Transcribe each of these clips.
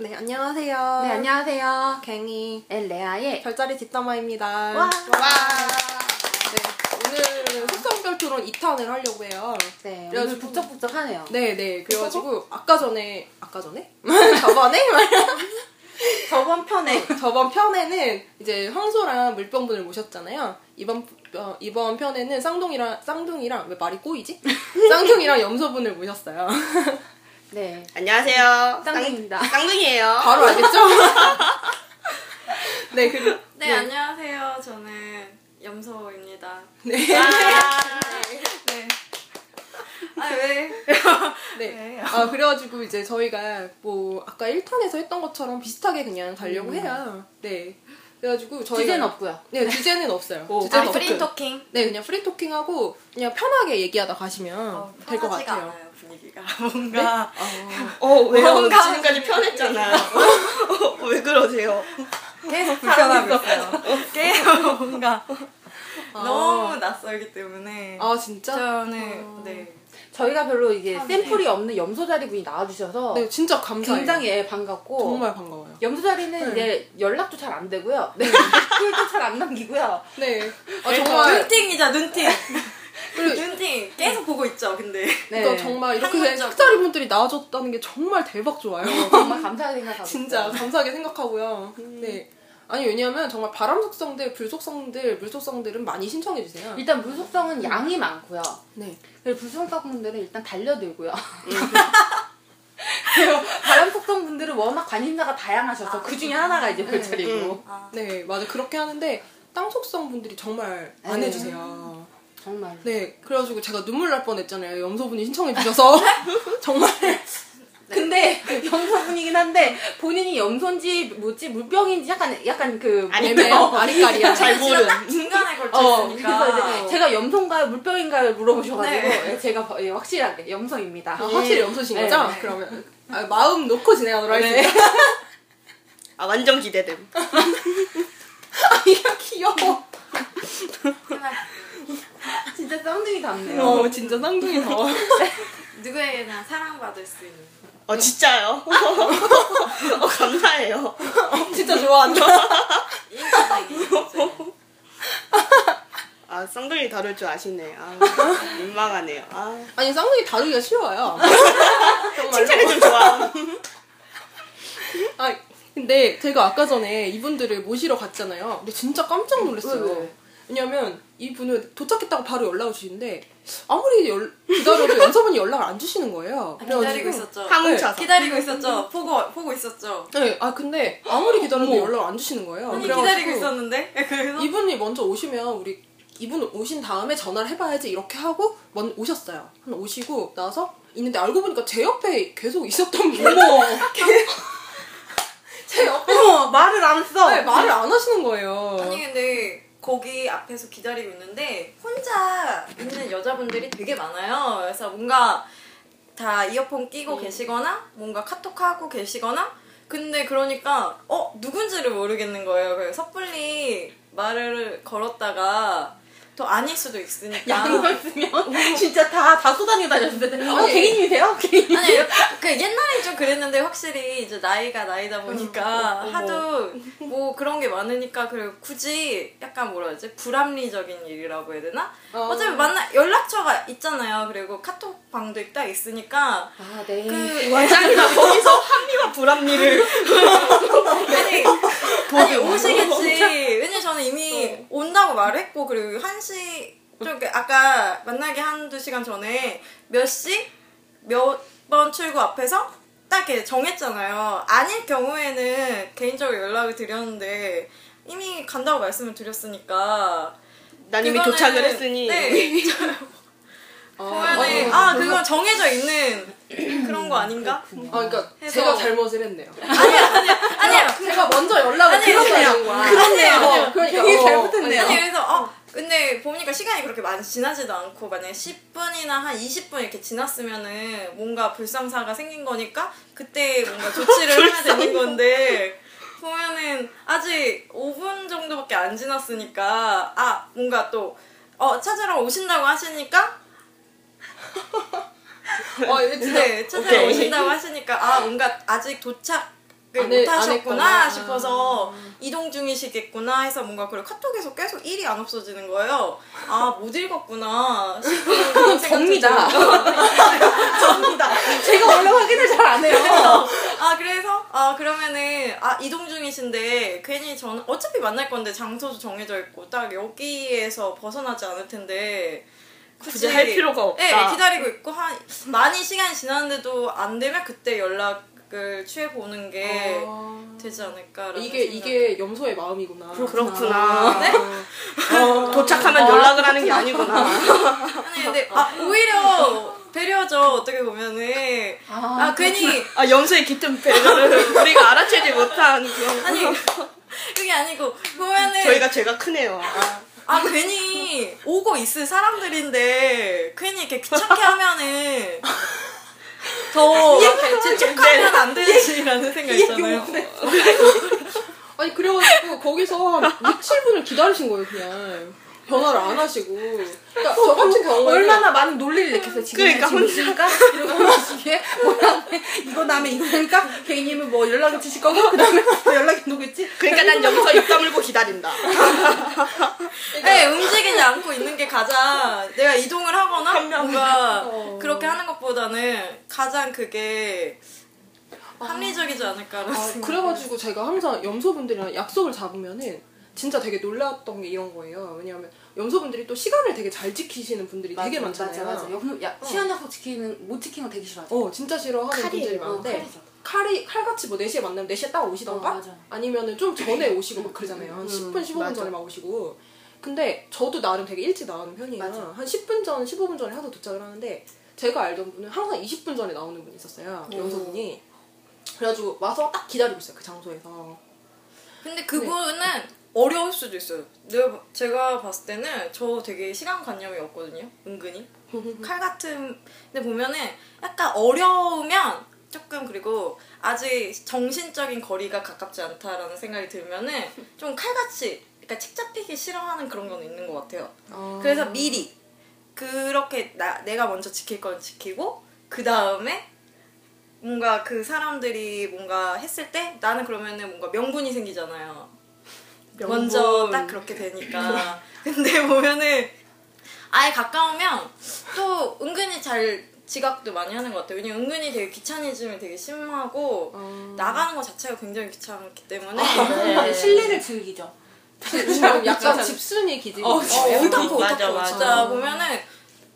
네, 안녕하세요. 네, 안녕하세요. 갱이 엘레아의 별자리 뒷담화입니다. 와. 네, 오늘은 속성별 토론 2탄을 하려고 해요. 네, 그래가지고- 오늘 북적북적하네요. 네, 네. 그래가지고 아까 전에 아까 전에 저번에 저번 편에 저번 편에는 이제 황소랑 물병분을 모셨잖아요. 이번 어, 이번 편에는 쌍둥이랑 쌍둥이랑 왜 말이 꼬이지? 쌍둥이랑 염소분을 모셨어요. 네 안녕하세요. 쌍둥이입니다. 쌍, 쌍둥이에요. 바로 알겠죠? 네, 그리고 네, 안녕하세요. 저는 염소입니다. 네. 네. 아, 왜? 네. 아, 그래가지고 이제 저희가 뭐 아까 1탄에서 했던 것처럼 비슷하게 그냥 가려고 해요. 네. 그래가지고 저희가 주제는 없고요. 네, 주제는 없어요. 오. 주제는 아, 없고. free talking. 네, 그냥 free talking하고 그냥 편하게 얘기하다 가시면 어, 될것 편하지가 같아요. 않아요, 분위기가. 뭔가. 어, 왜요? 뭔가 지금까지 편했잖아요. 어, 왜 그러세요? 계속 불편하고 있어요. 계속 뭔가. 너무 낯설기 때문에. 아, 진짜? 저는, 어. 네. 저희가 별로 이게 아, 샘플이 없는 염소자리 분이 나와주셔서 네, 진짜 감사해요. 굉장히 예, 반갑고 정말 반가워요. 염소자리는 네. 이제 연락도 잘 안 되고요. 네. 댓글도 잘 안 남기고요. 네. 아, 정말. 눈팅이자 눈팅. 그리고 눈팅. 계속 보고 있죠, 근데. 네. 그러니까 정말 이렇게. 흑자리 분들이 나와줬다는 게 정말 대박 좋아요. 정말 감사하게 생각하고 진짜. 감사하게 생각하고요. 음. 네. 아니 왜냐면 정말 바람 속성들, 불 속성들, 물 속성들은 많이 신청해 주세요. 일단 물 속성은 양이 많고요. 네. 그리고 불 속성 분들은 일단 달려들고요. 그리고 바람 속성 분들은 워낙 관심사가 다양하셔서 아, 그 중에 하나가 이제 네. 별자리고 아, 네, 맞아. 그렇게 하는데 땅 속성 분들이 정말 안 네. 해주세요. 정말 네, 그래가지고 제가 눈물 날 뻔했잖아요. 염소분이 신청해 주셔서 정말 근데 염소분이긴 한데 본인이 염소인지 뭐지 물병인지 약간 약간 그 아니, 애매해요. 아리까리야. 잘. 딱 중간에 걸쳐 어, 있으니까. 그래서 이제 제가 염소인가요 물병인가요 물어보셔가지고 네. 예, 제가 버- 예, 확실하게 염소입니다. 아, 확실히 염소신 네, 거죠? 네. 그러면 아, 마음 놓고 진행하도록 네. 하겠습니다. 아, 완전 기대됨. 이야 귀여워. 진짜 쌍둥이 닮네요. 어, 진짜 쌍둥이 더워. 누구에게나 사랑받을 수 있는. 어, 진짜요? 어, 감사해요. 진짜 좋아한다. 아, 쌍둥이 다룰 줄 아시네. 아, 민망하네요. 아, 아니 쌍둥이 다루기가 쉬워요. 칭찬해 좀 좋아. 아 근데 제가 아까 전에 이분들을 모시러 갔잖아요. 근데 진짜 깜짝 놀랐어요. 왜, 왜? 왜냐면 이분은 도착했다고 바로 연락을 주시는데 아무리 열, 기다려도 연서분이 연락을 안 주시는 거예요. 기다리고 그래가지고 있었죠. 파묻혀서. 기다리고 있었죠. 보고 보고 있었죠. 네, 아 근데 아무리 기다려도 연락을 안 주시는 거예요. 아니 그래가지고 기다리고 있었는데 그래서 이분이 먼저 오시면 우리 이분 오신 다음에 전화를 해봐야지 이렇게 하고 먼 오셨어요. 한 오시고 나서 있는데 알고 보니까 제 옆에 계속 있었던 분. 어머. 제 옆에 말을 안 써. 네, 말을 안 하시는 거예요. 아니 근데 거기 앞에서 기다리고 있는데 혼자 있는 여자분들이 되게 많아요. 그래서 뭔가 다 이어폰 끼고 계시거나 뭔가 카톡하고 계시거나 근데 그러니까 어 누군지를 모르겠는 거예요. 그래서 섣불리 말을 걸었다가 또 아닐 수도 있으니까 양을 쓰면 진짜 다, 다 쏟아내고 다녔는데 어, 아니. 개인님이세요? 개인. 아니 그 옛날에 좀 그랬는데 확실히 이제 나이가 나이다 보니까 어머. 하도 뭐 그런 게 많으니까 그리고 굳이 약간 뭐라 해야지 불합리적인 일이라고 해야 되나 어. 어차피 만나 연락처가 있잖아요 그리고 카톡 방도 딱 있으니까 아 네. 그 완전히다 거기서 합리와 불합리를. 아니 아니 오시겠지 왜냐 저는 이미 온다고 말했고 그리고 한 시좀 이렇게 아까 만나기 한두 시간 전에 몇 시 몇 번 출구 앞에서 딱 이렇게 정했잖아요 아닐 경우에는 개인적으로 연락을 드렸는데 이미 간다고 말씀을 드렸으니까 난 이미 그거는- 도착을 했으니. 네 보면은 아 그건 정해져 있는 그런 거 아닌가? 아, 그러니까 해서- 제가 잘못을 했네요. 아니야 아니야 아니야 제가 먼저 연락을 거야. 그렇네요. 어, 그러니까 되게 어, 잘못했네요. 아니 그래서 어 근데 보니까 시간이 그렇게 많이 지나지도 않고 만약에 10분이나 한 20분 이렇게 지났으면은 뭔가 불상사가 생긴 거니까 그때 뭔가 조치를 해야 되는 건데 보면은 아직 5분 정도밖에 안 지났으니까 아 뭔가 또 어 찾으러 오신다고 하시니까 어, 진짜 네 찾으러. 오신다고 하시니까 아 뭔가 아직 도착 안 못 해- 안 하셨구나 했거나. 싶어서 이동 중이시겠구나 해서 뭔가 그래 카톡에서 계속 일이 안 없어지는 거예요. 아 못 읽었구나 싶은 접니다. 접니다. 제가 원래 확인을 잘 안 해요. 아 그래서 아 그러면은 아 이동 중이신데 괜히 저는 어차피 만날 건데 장소도 정해져 있고 딱 여기에서 벗어나지 않을 텐데 굳이 할 필요가 없다. 네 기다리고 있고 한 많이 시간이 지났는데도 안 되면 그때 연락 을 취해 보는 게 아. 되지 않을까라는 이게 생각. 이게 염소의 마음이구나. 그렇구나. 네? 어, 도착하면 연락을 하는 게 아니구나. 아니 근데 아 오히려 배려죠 어떻게 보면은 아, 괜히 아, 염소의 깃든 배려를 우리가 알아채지 못한 그런. 아니 그게 아니고 보면은 저희가 죄가 크네요. 아, 아 괜히 오고 있을 사람들인데 괜히 이렇게 귀찮게 하면은 더 이렇게 재촉하면 안 되지라는 생각 있잖아요. 아니 그래가지고 거기서 한 6, 7분을 기다리신 거예요 그냥 변화를 안 하시고 그러니까 저 같은 경우에는 얼마나 많은 논리를 느꼈어요. 지금 그러니까 지금 있으니까 이러고 시기에 뭐 다음에 이거 다음에 이거 하니까 개인님은 뭐 연락을 주실 거고 그 다음에 연락이 누구겠지? 그러니까 난 여기서 입 다물고 기다린다. 네, 움직이지 않고 있는 게 가장 내가 이동을 하거나 뭔가 어. 그렇게 하는 것보다는 가장 그게 합리적이지 않을까라는 아. 그래가지고 제가 항상 염소분들이랑 약속을 잡으면은 진짜 되게 놀랐던 게 이런 거예요. 왜냐하면 염소분들이 또 시간을 되게 잘 지키시는 분들이 되게 많잖아요. 맞아, 맞아. 야, 야, 시간 약속 지키는 못 지키는 거 되게 싫어하죠. 어 진짜 싫어하는 칼이에요. 분들이 어, 많은데 칼이죠. 칼이 칼같이 뭐 4시에 만나면 4시에 딱 오시던가 어, 맞아. 아니면은 좀 전에 오시고 막 그러잖아요. 한 10분 15분 맞아. 전에 막 오시고. 근데 저도 나름 되게 일찍 나가는 편이에요. 맞아. 한 10분 전, 15분 전에 하도 도착을 하는데 제가 알던 분은 항상 20분 전에 나오는 분이 있었어요. 염소분이. 그래가지고 와서 딱 기다리고 있어요. 그 장소에서. 근데 그분은 어려울 수도 있어요. 내가 제가 봤을 때는 저 되게 시간 관념이 없거든요. 은근히 칼 같은 근데 보면은 약간 어려우면 조금 그리고 아직 정신적인 거리가 가깝지 않다라는 생각이 들면은 좀 칼같이 그러니까 책 잡히기 싫어하는 그런 건 있는 것 같아요. 아. 그래서 미리 그렇게 나, 내가 먼저 지킬 건 지키고 그 다음에 뭔가 그 사람들이 뭔가 했을 때 나는 그러면은 뭔가 명분이 생기잖아요. 먼저 딱 그렇게 되니까. 근데 보면은 아예 가까우면 또 은근히 잘 지각도 많이 하는 것 같아요. 왜냐면 은근히 되게 귀차니즘이 되게 심하고 어. 나가는 것 자체가 굉장히 귀찮기 때문에 네. 실내를 즐기죠. 지금 약간 집순이 기질이 어. 오타쿠 맞아, 오타쿠 맞아. 진짜 보면은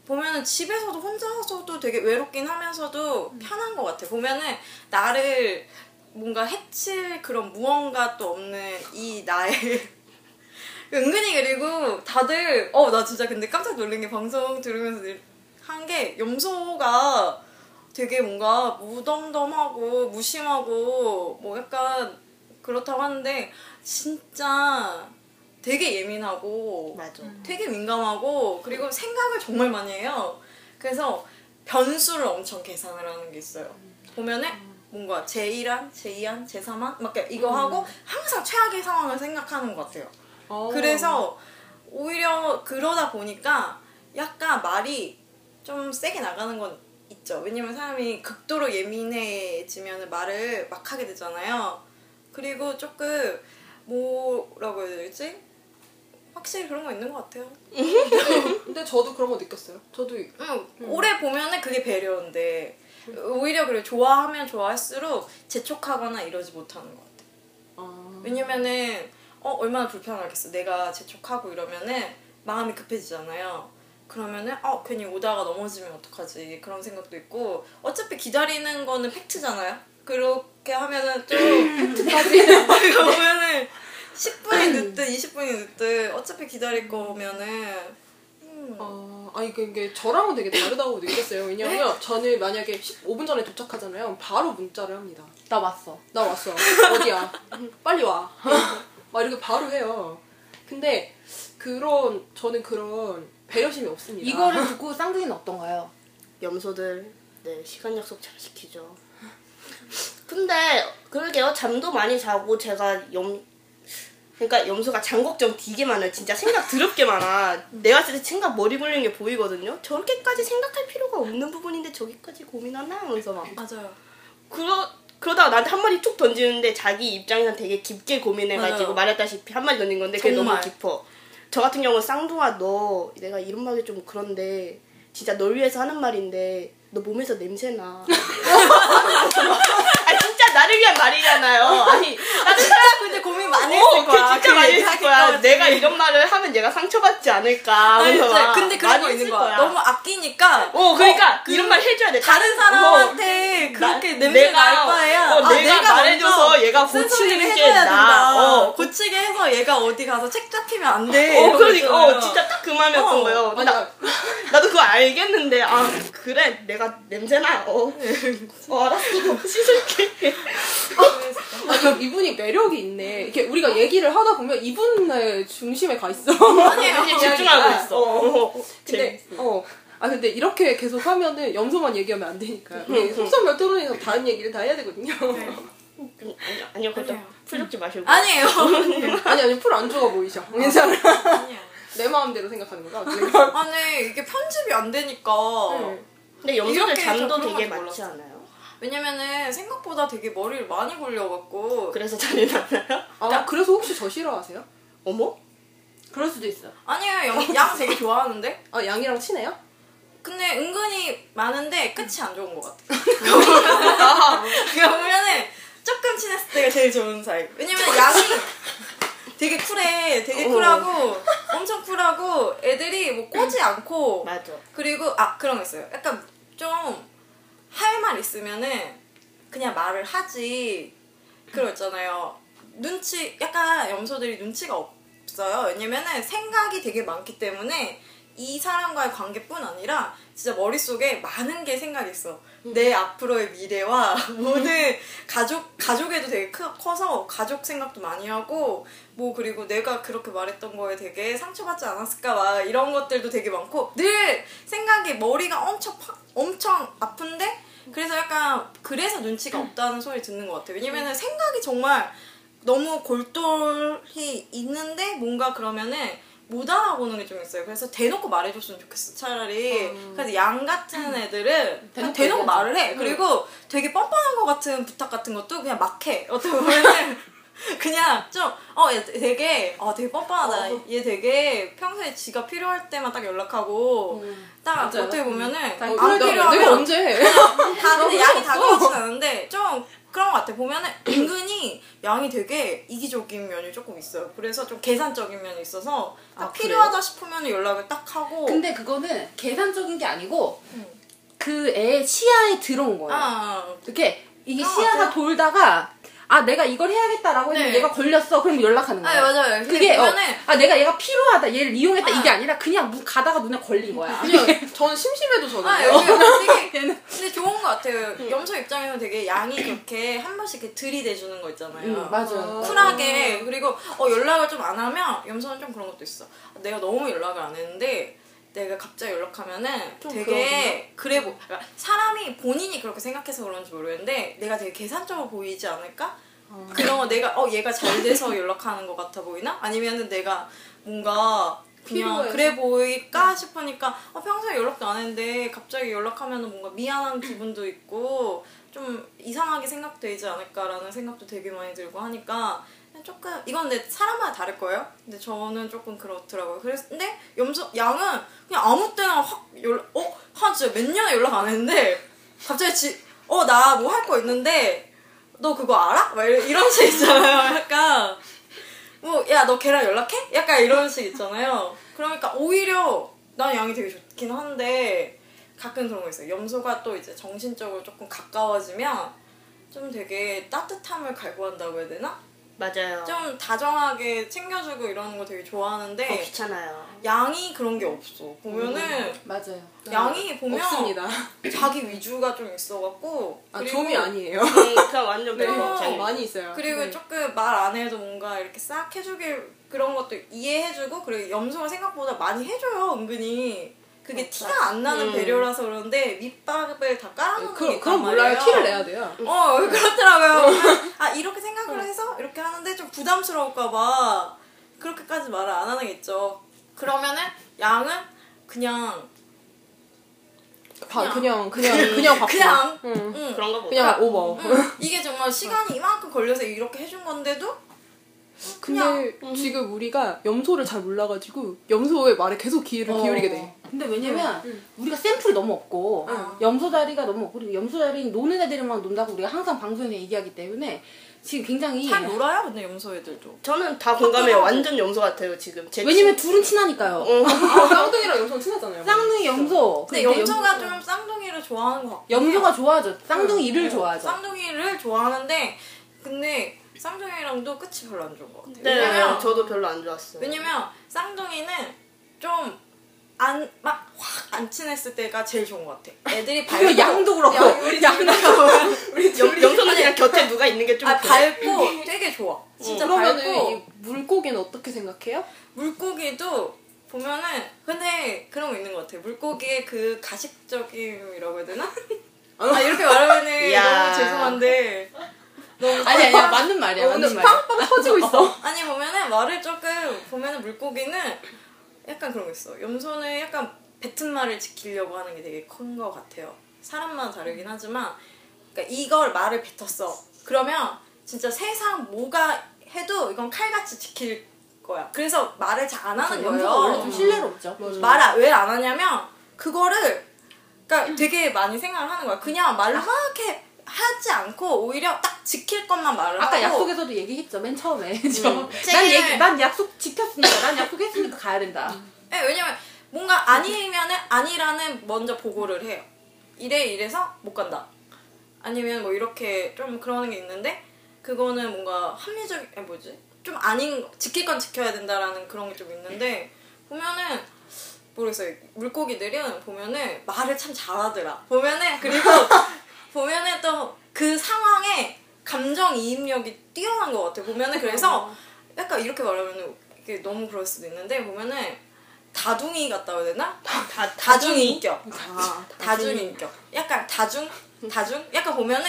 보면은 집에서도 혼자서도 되게 외롭긴 하면서도 편한 것 같아. 보면은 나를 뭔가 해칠 그런 무언가 또 없는 이 나의 은근히 그리고 다들 어 나 진짜 근데 깜짝 놀란 게 방송 들으면서 한 게 염소가 되게 뭔가 무덤덤하고 무심하고 뭐 약간 그렇다고 하는데 진짜 되게 예민하고 맞아. 되게 민감하고 그리고 생각을 정말 많이 해요. 그래서 변수를 엄청 계산을 하는 게 있어요. 보면은 뭔가 제1안, 제2안, 제3안 막 이렇게 이거 하고 항상 최악의 상황을 생각하는 것 같아요. 어. 그래서 오히려 그러다 보니까 약간 말이 좀 세게 나가는 건 있죠. 왜냐면 사람이 극도로 예민해지면 말을 막 하게 되잖아요. 그리고 조금 뭐라고 해야 되지? 확실히 그런 거 있는 것 같아요. 근데 저도 그런 거 느꼈어요. 저도 응, 오래 보면은 그게 배려인데 오히려 그래 좋아하면 좋아할수록 재촉하거나 이러지 못하는 것 같아. 아, 왜냐면은 어 얼마나 불편하겠어. 내가 재촉하고 이러면은 마음이 급해지잖아요. 그러면은 어 괜히 오다가 넘어지면 어떡하지 그런 생각도 있고 어차피 기다리는 거는 팩트잖아요. 그렇게 하면은 좀 팩트까지 보면은 10분이 늦든 20분이 늦든 어차피 기다릴 거면은 음, 아, 아니 그- 이게 저랑은 되게 다르다고 느꼈어요. 왜냐면 저는 만약에 15분 전에 도착하잖아요. 바로 문자를 합니다. 나 왔어. 나 왔어. 어디야? 빨리 와. 막 이렇게 바로 해요. 근데 그런 저는 그런 배려심이 없습니다. 이거를 듣고 쌍둥이는 어떤가요? 염소들 네 시간 약속 잘 지키죠. 근데 그러게요 잠도 많이 자고 제가 염 그러니까 염소가 장걱정 되게 많아요. 진짜 생각 더럽게 많아. 내가 때 생각 머리 굴리는 게 보이거든요. 저렇게까지 생각할 필요가 없는 부분인데 저기까지 고민하나 하면서 막 맞아요. 그러 그러다가 나한테 한 마디 툭 던지는데 자기 입장에서 되게 깊게 고민해가지고 맞아요. 말했다시피 한 마디 던진 건데 그게 정말. 너무 깊어. 저 같은 경우는 쌍둥아 너 내가 이런 말이 좀 그런데 진짜 널 위해서 하는 말인데 너 몸에서 냄새나. 아 진짜 나를 위한 말이잖아요. 아니 나는 진짜 근데 고민 많이 어, 했을 거야. 그 진짜 그 많이 했을. 거야. 내가 이런 말을 하면 얘가 상처받지 않을까. 아니, 막 근데 그런 거 있는 했을 거야. 너무 아끼니까. 어, 그러니까 그 이런 말 해줘야 돼. 다른 다- 사람한테 어, 그렇게 나- 냄새 내가- 날 바에야 어, 아, 내가 말해줘서 먼저 얘가 고치는 게 나. 어. 고치게 해서 얘가 어디 가서 책 잡히면 안 돼. 어, 그러니까. 어, 진짜 딱 그 마음이었던 어, 거예요. 나, 나도 그거 알겠는데, 아, 그래, 내가 냄새나. 어, 어 알았어. 씻을게. 아니 이분이 매력이 있네. 이렇게 우리가 얘기를 하다 보면 이분의 중심에 가 있어. 아니에요. 집중하고 있어. 어. 어, 근데 재밌어. 어. 아 근데 이렇게 계속 하면은 염소만 얘기하면 안 되니까 응, 응. 속성별 토론에서 다른 얘기를 다 해야 되거든요. 음, 아니요, 아니요. 풀 잡지 마시고. 아니에요. 아니 아니 풀 안 좋아 보이셔. 괜찮아. 아니에요. 내 마음대로 생각하는 거다. 내가. 아니 이게 편집이 안 되니까. 응. 근데 염소들 잠도 되게 많지 몰랐어. 않아요? 왜냐면은 생각보다 되게 머리를 많이 굴려갖고. 그래서 잠이 나나요? 아 그래서 혹시 저 싫어하세요? 어머? 그럴 수도 있어. 아니에요. 양, 양 되게 좋아하는데. 아 양이랑 친해요? 근데 은근히 많은데 끝이 안 좋은 것 같아. 그러니까 보면은 조금 친했을 때가 제일 좋은 사이. 왜냐면 양이 되게 쿨해. 되게 쿨하고 엄청 쿨하고 애들이 뭐 꼬지 않고 맞아. 그리고 아 그런 거 있어요. 약간 좀 할 말 있으면은 그냥 말을 하지. 그런 거 있잖아요. 눈치 약간 염소들이 눈치가 없어요. 왜냐면은 생각이 되게 많기 때문에 이 사람과의 관계뿐 아니라 진짜 머릿속에 많은 게 생각이 있어. 내 앞으로의 미래와 모든 가족 가족에도 되게 크, 커서 가족 생각도 많이 하고 뭐 그리고 내가 그렇게 말했던 거에 되게 상처받지 않았을까 봐 이런 것들도 되게 많고 늘 생각이 머리가 엄청 팍- 엄청 아픈데 그래서 약간 그래서 눈치가 없다는 소리 듣는 것 같아요. 왜냐면은 생각이 정말 너무 골똘히 있는데 뭔가 그러면은 못 알아보는 게 좀 있어요. 그래서 대놓고 말해줬으면 좋겠어, 차라리. 그래서 양 같은 애들은 그냥 대놓고 대놓고. 말을 해. 그리고 되게 뻔뻔한 것 같은 부탁 같은 것도 그냥 막 해. 어떻게 보면은 그냥 좀, 어, 얘 되게, 어, 되게 뻔뻔하다. 얘 되게 평소에 지가 필요할 때만 딱 연락하고, 딱 맞아요. 어떻게 보면은, 다안 어, 내가, 필요하면 내가 언제 해? 다 근데 양이 다. 그렇진 않은데 좀 그런 것 같아. 보면은 은근히 양이 되게 이기적인 면이 조금 있어요. 그래서 좀 계산적인 면이 있어서 딱 아, 필요하다 싶으면 연락을 딱 하고. 근데 그거는 계산적인 게 아니고 그애 시야에 들어온 거예요. 아, 이렇게 이게 아, 시야가 맞아요. 돌다가 아 내가 이걸 해야겠다라고 했는데 네. 얘가 걸렸어 그럼 연락하는 아 거야. 맞아요. 근데 그게 어, 아 내가 얘가 필요하다 얘를 이용했다 아. 이게 아니라 그냥 무- 가다가 눈에 걸린 거야. 그냥 저는 심심해도 저는. 아, 여기 되게 근데 좋은 것 같아요. 염소 입장에서 되게 양이 그렇게 한 번씩 이렇게 들이대주는 거 있잖아요. 응, 맞아요. 쿨하게 그리고 어, 연락을 좀 안 하면 염소는 좀 그런 것도 있어. 내가 너무 연락을 안 했는데 내가 갑자기 연락하면은 되게 그래 보 그러니까 사람이 본인이 그렇게 생각해서 그런지 모르겠는데 내가 되게 계산적으로 보이지 않을까? 그런 거 내가 어 얘가 잘 돼서 연락하는 것 같아 보이나? 아니면은 내가 뭔가 그냥 필요해서. 그래 보일까 싶으니까 어, 평소에 연락도 안 했는데 갑자기 연락하면 뭔가 미안한 기분도 있고 좀 이상하게 생각되지 않을까라는 생각도 되게 많이 들고 하니까 조금 이건 근데 사람마다 다를 거예요. 근데 저는 조금 그렇더라고요. 그래서 근데 염소 양은 그냥 아무 때나 확 연락 어한 진짜 몇 년에 연락 안 했는데 갑자기 지 어 나 뭐 할 거 있는데 너 그거 알아? 막 이런, 이런 식 있잖아요. 약간 뭐 야 너 걔랑 연락해? 약간 이런 식 있잖아요. 그러니까 오히려 난 양이 되게 좋긴 한데 가끔 그런 거 있어요. 염소가 또 이제 정신적으로 조금 가까워지면 좀 되게 따뜻함을 갈구한다고 해야 되나? 맞아요. 좀 다정하게 챙겨주고 이러는 거 되게 더 좋아하는데 귀찮아요. 양이 그런 게 없어. 보면은 맞아요. 양이 보면 없습니다. 자기 위주가 좀 있어갖고 아, 그리고 좀이 아니에요. 그러니까 완전 네, 매력 어. 많이 있어요. 그리고 네. 조금 말 안 해도 뭔가 이렇게 싹 해주길 그런 것도 이해해주고 그리고 염소가 생각보다 많이 해줘요 은근히 그게 티가 안 나는 음. 배려라서 그런데 밑밥을 다 깔아놓는 게 그, 있단 그럼 몰라요. 말이에요. 티를 내야 돼요. 어 그렇더라고요 아 이렇게 생각을 해서 이렇게 하는데 좀 부담스러울까봐 그렇게까지 말을 안 하는 게 있죠 그러면은 양은 그냥 바, 그냥 그냥 그냥 바쁘. 그냥 응. 응. 그런가 보다. 그냥 오버. 응. 이게 정말 시간이 이만큼 걸려서 이렇게 해준 건데도 근데 지금 우리가 염소를 잘 몰라가지고 염소의 말에 계속 귀를 기울이게 돼. 근데 왜냐면 우리가 샘플이 너무 없고 염소 다리가 너무 없고 그리고 염소 다리 노는 애들만 논다고 우리가 항상 방송에서 얘기하기 때문에 지금 굉장히 잘 놀아요 근데 염소 애들도 저는 다 공감해요. 완전 염소 같아요 지금. 제 왜냐면 둘은 친하니까요. 아, 쌍둥이랑 염소는 친하잖아요. 쌍둥이 염소. 근데 근데 염소가 염- 좀 쌍둥이를 좋아하는 것 같고 염소가 좋아하죠. 쌍둥이를 어, 좋아하죠. 쌍둥이를 좋아하는데 근데 쌍둥이랑도 끝이 별로 안 좋은 것 같아요. 네, 왜냐면 저도 별로 안 좋았어요. 왜냐면 쌍둥이는 좀 안 막 확 안 친했을 때가 제일 좋은 것 같아. 애들이 그리고 양도 그렇고 양도 염, 염소는 그냥 곁에 누가 있는 게좀아 밟고 되게 좋아. 진짜 그러면은 이 물고기는 어떻게 생각해요? 물고기도 보면은 근데 그런 거 있는 것 같아. 물고기의 그 가식적임이라고 해야 되나? 아 이렇게 말하면은. 너무 죄송한데 아니 아니야 맞는 말이야 맞는 말이야. 빵빵 터지고 있어. 아니 보면은 말을 조금 보면은 물고기는 약간 그런 거 있어. 염소는 약간 뱉은 말을 지키려고 하는 게 되게 큰것 같아요. 사람마다 다르긴 하지만 그러니까 이걸 말을 뱉었어. 그러면 진짜 세상 뭐가 해도 이건 칼같이 지킬 거야. 그래서 말을 잘 안 하는 염소가 원래 좀 거예요. 신뢰롭죠. 말왜안 하냐면 그거를 그러니까 되게 많이 생각을 하는 거야. 그냥 말을 그렇게 하지 않고 오히려 딱 지킬 것만 말을 아까 하고 약속에서도 얘기했죠 맨 처음에. 저, 난, 책임을- 얘기, 난 약속 지켰으니까 난 약속했으니까 가야 된다. 네, 왜냐면 뭔가 아니면은 아니라는 먼저 보고를 해요. 이래 이래서 못 간다. 아니면 뭐 이렇게 좀 그러는 게 있는데 그거는 뭔가 합리적인 아니, 뭐지? 좀 아닌 지킬 건 지켜야 된다라는 그런 게 좀 있는데 보면은 모르겠어요. 물고기들은 보면은 말을 참 잘하더라. 보면은 그리고 보면은 또 그 상황에 감정 이입력이 뛰어난 것 같아. 보면은 그래서 약간 이렇게 말하면 이게 너무 그럴 수도 있는데 보면은 다둥이 같다고 해야 되나? 다 다중인격. 아, 다중 인격. 약간 다중? 다중? 약간 보면은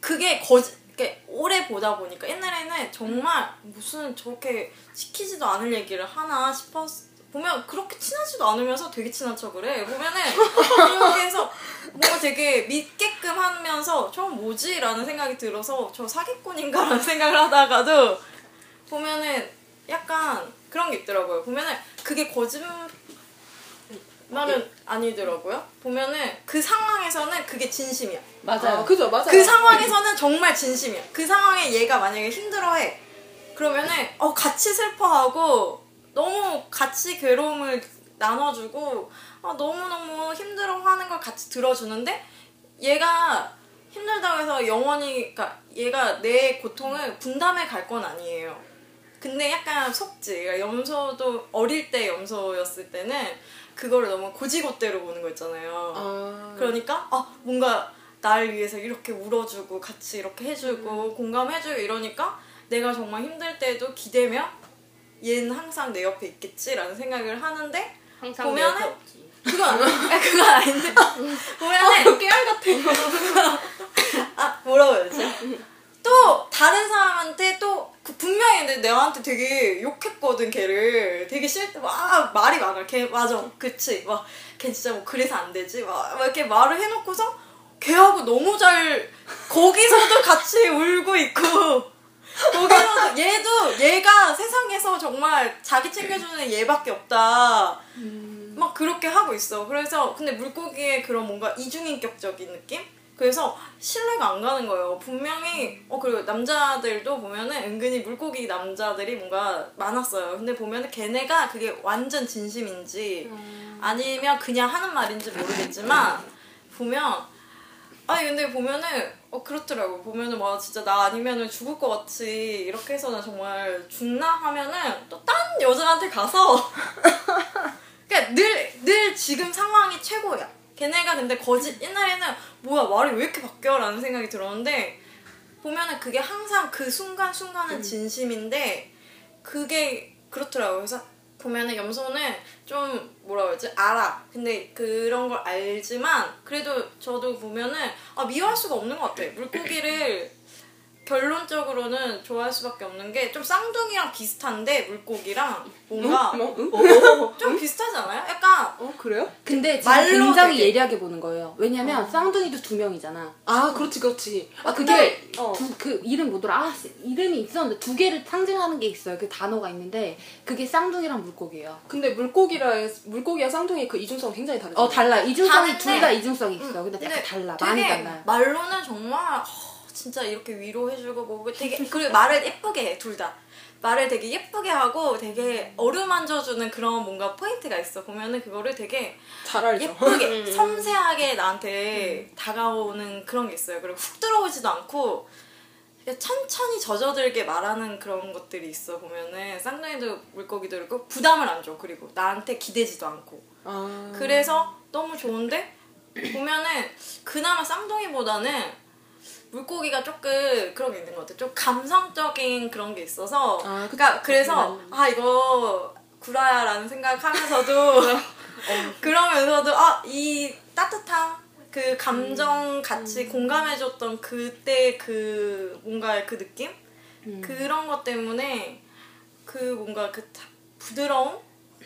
그게 거짓, 이렇게 오래 보다 보니까 옛날에는 정말 무슨 저렇게 시키지도 않을 얘기를 하나 싶었, 보면 그렇게 친하지도 않으면서 되게 친한 척을 해. 보면은 그렇게 해서 뭔가 되게 믿게끔 하면서 저 뭐지? 라는 생각이 들어서 저 사기꾼인가? 라는 생각을 하다가도 보면은 약간 그런 게 있더라고요. 보면은 그게 거짓 말은 아니더라고요. 보면은 그 상황에서는 그게 진심이야. 맞아요. 아, 그죠, 맞아요. 그 상황에서는 정말 진심이야. 그 상황에 얘가 만약에 힘들어해. 그러면은 어 같이 슬퍼하고 너무 같이 괴로움을 나눠주고 아, 너무너무 힘들어하는 걸 같이 들어주는데 얘가 힘들다고 해서 영원히 그러니까 얘가 내 고통을 분담해 갈 건 아니에요. 근데 약간 속지. 그러니까 염소도 어릴 때 염소였을 때는 그거를 너무 고지고대로 보는 거 있잖아요. 아, 그러니까 아 뭔가 날 위해서 이렇게 울어주고 같이 이렇게 해주고 공감해주고 이러니까 내가 정말 힘들 때도 기대면 얘는 항상 내 옆에 있겠지라는 생각을 하는데 항상 보면은- 없지. 그건 아니 그건 아닌데. 보면은 깨알 같아. 아 뭐라고 해야 되지? 또 다른 사람한테 또 그 분명히 근데 내한테 되게 욕했거든 걔를. 되게 싫와 말이 많아. 걔 맞아. 그치? 막 걔 진짜 뭐 그래서 안 되지? 막, 막 이렇게 말을 해놓고서 걔하고 너무 잘 거기서도 같이 울고 있고 거기서도 얘도 얘가 세상에서 정말 자기 챙겨주는 얘밖에 없다 막 그렇게 하고 있어. 그래서 근데 물고기의 그런 뭔가 이중인격적인 느낌? 그래서 신뢰가 안 가는 거예요. 분명히 어 그리고 남자들도 보면은 은근히 물고기 남자들이 뭔가 많았어요. 근데 보면은 걔네가 그게 완전 진심인지 아니면 그냥 하는 말인지 모르겠지만 보면 아니 근데 보면은 어 그렇더라고 보면은 와 진짜 나 아니면은 죽을 것 같이 이렇게 해서 나 정말 죽나 하면은 또 딴 여자한테 가서 그러니까 늘, 늘 지금 상황이 최고야. 걔네가 근데 거짓, 옛날에는 뭐야, 말이 왜 이렇게 바뀌어? 라는 생각이 들었는데, 보면은 그게 항상 그 순간 순간은 진심인데, 그게 그렇더라고요. 그래서 보면은 염소는 좀 뭐라 그러지? 알아. 근데 그런 걸 알지만, 그래도 저도 보면은, 아, 미워할 수가 없는 것 같아. 물고기를 결론적으로는 좋아할 수밖에 없는 게 좀 쌍둥이랑 비슷한데 물고기랑 뭔가 뭐? 응? 좀 비슷하지 않아요? 약간 어 그래요? 근데 말로 굉장히 되게- 예리하게 보는 거예요. 왜냐면 쌍둥이도 두 명이잖아. 아 그렇지 그렇지. 아 근데, 그게 어. 두, 그 이름 뭐더라? 아 이름이 있었는데 두 개를 상징하는 게 있어요. 그 단어가 있는데 그게 쌍둥이랑 물고기예요. 근데 물고기라 물고기와 쌍둥이 그 이중성 굉장히 다르죠. 어 달라. 이중성이 둘 다 이중성이 있어. 근데 근데 약간 달라. 되게 많이 달라요. 말로는 정말 어, 진짜 이렇게 위로해주고 뭐 되게 그리고 말을 예쁘게 해 둘 다. 말을 되게 예쁘게 하고 되게 어루만져주는 그런 뭔가 포인트가 있어. 보면은 그거를 되게 잘 알죠. 예쁘게 섬세하게 나한테 다가오는 그런 게 있어요. 그리고 훅 들어오지도 않고 천천히 젖어들게 말하는 그런 것들이 있어 보면은 쌍둥이도 물고기도 그렇고 부담을 안 줘. 그리고 나한테 기대지도 않고. 아 그래서 너무 좋은데 보면은 그나마 쌍둥이보다는 물고기가 조금 그런 게 있는 것 같아. 좀 감성적인 그런 게 있어서. 아, 그- 그러니까 그래서 아 이거 구라야라는 생각하면서도 그러면서도 아 이 따뜻함 그 감정 같이 공감해줬던 그때 그 뭔가 그 느낌 그런 것 때문에 그 뭔가 그 타- 부드러움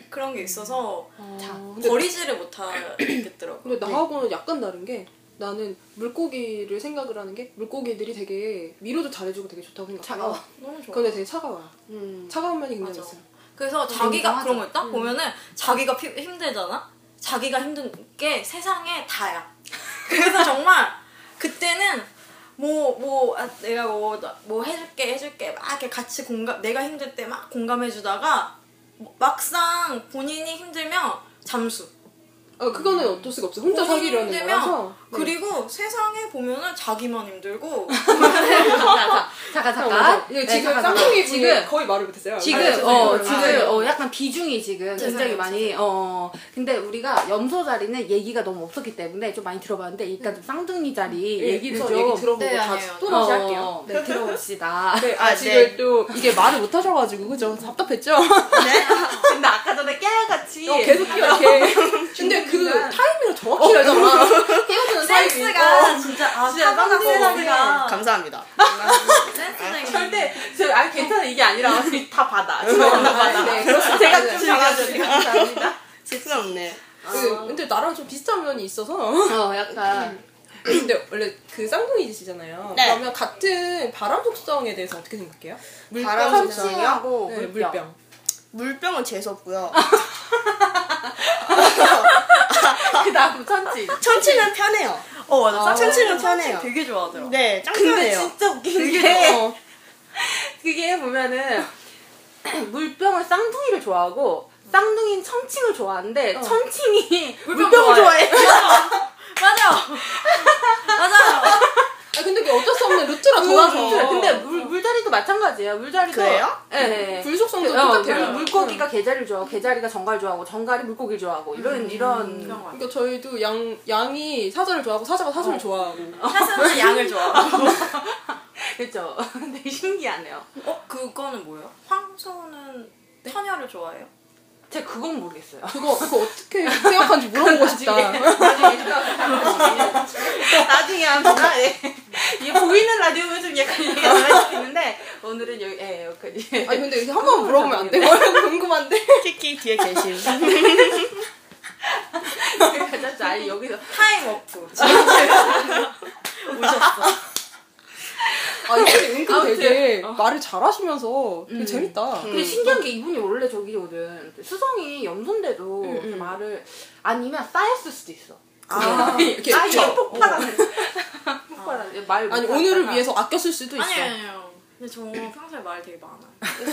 그런 게 있어서 자, 근데- 버리지를 못하겠더라고. 근데 나하고는 약간 다른 게 나는 물고기를 생각을 하는 게 물고기들이 되게 위로도 잘해주고 되게 좋다고 생각해요. 차가워. 너무 좋아. 근데 되게 차가워요. 음. 차가운 면이 굉장히 맞아. 있어요. 그래서 자기가 인정하죠. 그런 거 있다 보면은 자기가 피- 힘들잖아. 자기가 힘든 게 세상에 다야. 그래서 정말 그때는 뭐뭐 내가 뭐 뭐 해줄게 해줄게 막 이렇게 같이 공감 내가 힘들 때 막 공감해주다가 막상 본인이 힘들면 잠수. 어, 그거는 어쩔 수가 없어요. 혼자 힘들면 거라서. 네. 그리고 세상에 보면은 자기만 힘들고 잠깐 잠깐 어, 잠깐. 맞아. 네, 지금 잠깐, 쌍둥이. 지금 거의 말을 못했어요. 지금 아, 어. 지금 아, 어 약간 비중이 지금 굉장히 많이 어 근데 우리가 염소 자리는 얘기가 너무 없었기 때문에 좀 많이 들어봤는데 일단 좀 쌍둥이 자리 예, 얘기를 좀 얘기 들어보고 네, 다 아니에요. 또 다시 어, 할게요. 네 들어봅시다. 네, 아, 아, 지금 네. 또 이게 말을 못 하셔가지고 그죠? 답답했죠? 근데 아까 전에 깨알같이 어, 계속 이렇게. 근데 그 타이밍을 정확히 알잖아. 타이밍. 센스가 어. 진짜 아 진짜 쌍둥이가 우리가 감사합니다. 센스쟁이. 절대 저 아니 괜찮아 이게 아니라 다 받아. 다 받아. 네, 그렇습니다. 제가 네. 좀 받아주니 감사합니다. 쑥스럽네. 그, 근데 나랑 좀 비슷한 면이 있어서. 어 약간 근데 원래 그 쌍둥이시잖아요. 네. 그러면 같은 바람 속성에 대해서 어떻게 생각해요? 바람 물병, 속성이요? 천칭하고 네, 물병. 물병. 물병은 재수 없고요. 그 다음 천지. 천치는 편해요. 어 맞아. 아, 천치는 편해요. 되게 좋아하더라. 네, 짱 근데 편해요. 진짜 웃긴 게 어. 그게 보면은 물병은 쌍둥이를 좋아하고 쌍둥이는 천칭을 좋아하는데 천칭이 물병 물병 을 좋아해. 좋아해. 맞아. 맞아요. 아 근데 그게 어쩔 수 없는 루트라 돌아서. 근데 물 물자리도 마찬가지예요. 물자리도 그래요? 네. 네. 불속성도 어, 똑같아요. 물- 물고기가 게자리를 좋아하고 게자리가 정갈 좋아하고 정갈이 물고기를 좋아하고 이런 이런 그런 거 그러니까 저희도 양 양이 사자를 좋아하고 사자가 사슴을 좋아하고. 사슴은 양을 좋아하고. 그렇죠. 되게 신기하네요. 어 그거는 뭐예요? 황소는 처녀를 좋아해요? 제가 그건 모르겠어요. 그거 그거 어떻게 생각하는지 물어보고 싶다. 나중에 합니다. 네. 이게 보이는 라디오면 좀 약간 얘기가 달라질 수 있는데 오늘은 여기 예 여기까지. 아니 근데 이렇게 한번 물어보면 안 돼요? 궁금한데. 키키 뒤에 계신. 가자. 아니 여기서 타임. 아 근데 은근 아무튼, 되게 어. 말을 잘하시면서 되게 재밌다. 근데 신기한 게 이분이 원래 저기거든. 수성이 염소인데도 이렇게 말을 아니면 쌓였을 수도 있어. 아, 이렇게 아 이게 저- 폭발하는. 폭발하는 말. 아니. 오늘을 위해서 아껴 쓸 수도 있어. 아니 아니요. 근데 저 평소에 말 되게 많아요.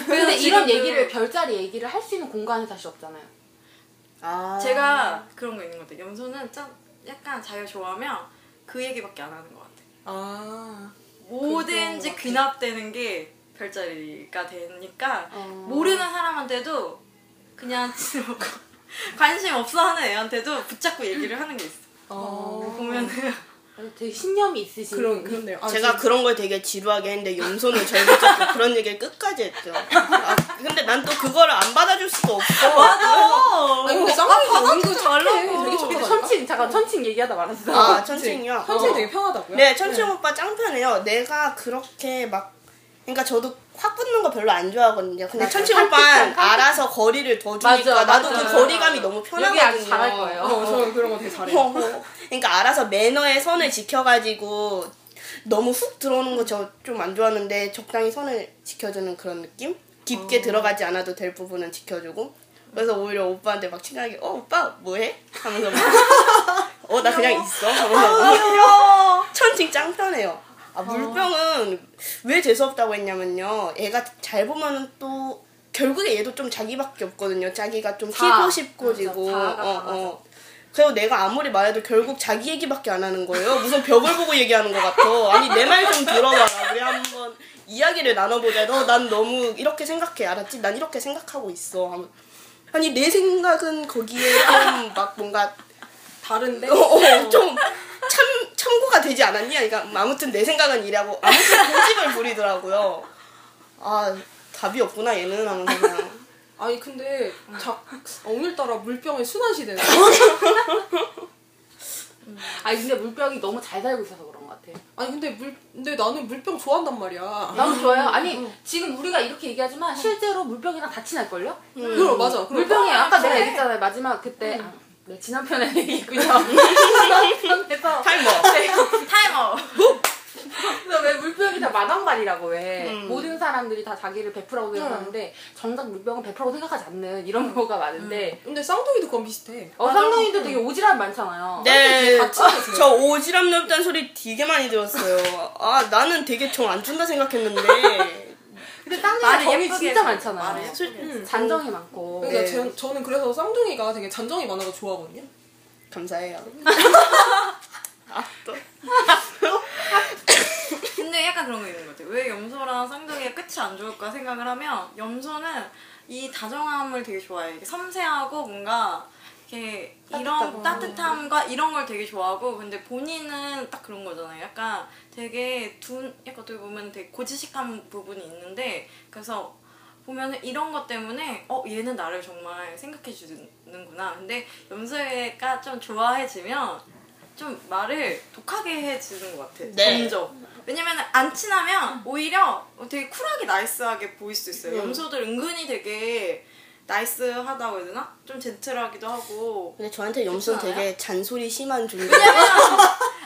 근데 이런 얘기를 별자리 얘기를 할 수 있는 공간이 사실 없잖아요. 아. 제가 그런 거 있는 것 같아요. 염소는 좀 약간 자기가 좋아하면 그 얘기밖에 안 하는 것 같아요. 아 뭐든지. 귀납되는 게 별자리가 되니까 어. 모르는 사람한테도 그냥 관심 없어 하는 애한테도 붙잡고 얘기를 하는 게 있어. 어. 보면은 되게 신념이 있으신. 그런 그런데요. 아, 제가 진- 그런 걸 되게 지루하게 했는데 염소는 붙잡고 그런 얘기를 끝까지 했죠. 아, 근데 난 또 그거를 안 받아줄 수가 없어. 아니 근데 쌍둥이가 은근 착해. 되게 근데 착하다. 천칭 잠깐 천칭 얘기하다 말았어. 아, 천칭이요? 천칭이 어. 되게 편하다고요? 네, 천칭 오빠 짱 편해요. 내가 그렇게 막, 그러니까 저도 확 붙는 거 별로 안 좋아하거든요. 근데 맞아. 천칭 칸 오빠는 칸, 칸. 알아서 거리를 더 주니까 맞아, 나도 맞아. 그 거리감이 너무 여기 편하거든요. 아주 잘할 거예요. 어, 저 그런 거 되게 잘해요. 어, 그러니까 알아서 매너의 선을 지켜가지고 너무 훅 들어오는 거 저 좀 안 좋아하는데 적당히 선을 지켜주는 그런 느낌? 깊게 어. 들어가지 않아도 될 부분은 지켜주고 그래서 오히려 오빠한테 막 친하게 어 오빠 뭐해? 하면서 막 어 나 그냥 있어 하면서 천칭 짱 편해요 아 물병은 왜 재수없다고 했냐면요 애가 잘 보면은 또 결국에 얘도 좀 자기밖에 없거든요 자기가 좀 자아. 키고 싶고 지고 맞아, 자아가 어. 어. 그리고 내가 아무리 말해도 결국 자기 얘기밖에 안 하는 거예요. 무슨 벽을 보고 얘기하는 것 같아. 아니 내 말 좀 들어봐라. 우리 한번 이야기를 나눠보자. 너 난 너무 이렇게 생각해. 알았지? 난 이렇게 생각하고 있어. 아니 내 생각은 거기에 좀 막 뭔가 다른데? 어, 어, 좀 참, 참고가 되지 않았냐? 그러니까 아무튼 내 생각은 이라고 아무튼 고집을 부리더라고요. 아 답이 없구나 얘는 하면서 그냥 아니 근데 자, 오늘따라 물병이 순환시대네. 아니 근데 물병이 너무 잘 살고 있어서 그런 것 같아. 아니 근데 물 근데 나는 물병 좋아한단 말이야. 나도 좋아요. 아니 지금 우리가 이렇게 얘기하지만 실제로 물병이랑 다 친할걸요? 그럼 맞아. 그럼 물병이 아까 내가. 얘기했잖아요. 마지막 그때 아, 네, 지난 편에 얘기했군요. 지난 편에서 Time warp. Time warp. 그래서 왜 물병이 다 마당발이라고 왜 음. 모든 사람들이 다 자기를 베프라고 생각하는데 정작 물병은 베프라고 생각하지 않는 이런 거가 많은데 근데 쌍둥이도 그건 비슷해. 어, 쌍둥이도 되게 오지랖 많잖아요. 네, 하세요. 저 오지랖 넓다는 소리 되게 많이 들었어요. 아, 나는 되게 정 안 준다 생각했는데. 근데 쌍둥이 말을 정이 진짜 많잖아요. 음. 잔정이 많고. 그러니까 네. 제, 저는 그래서 쌍둥이가 되게 잔정이 많아서 좋아하거든요. 감사해요. 아, 또. 근데 약간 그런 거 있는 것 같아요. 왜 염소랑 쌍둥이가 끝이 안 좋을까 생각을 하면 염소는 이 다정함을 되게 좋아해요. 섬세하고 뭔가 이렇게 이런 따뜻함과 이런 걸 되게 좋아하고 근데 본인은 딱 그런 거잖아요. 약간 되게 둔 약간 어떻게 보면 되게 고지식한 부분이 있는데 그래서 보면은 이런 것 때문에 어 얘는 나를 정말 생각해 주는구나. 근데 염소가 좀 좋아해지면 좀 말을 독하게 해지는 것 같아. 네. 점점. 왜냐면 안 친하면 오히려 되게 쿨하게 나이스하게 보일 수 있어요. 음. 염소들 은근히 되게 나이스하다고 해야 되나? 좀 젠틀하기도 하고. 근데 저한테 염소는 되게 잔소리 심한 존재.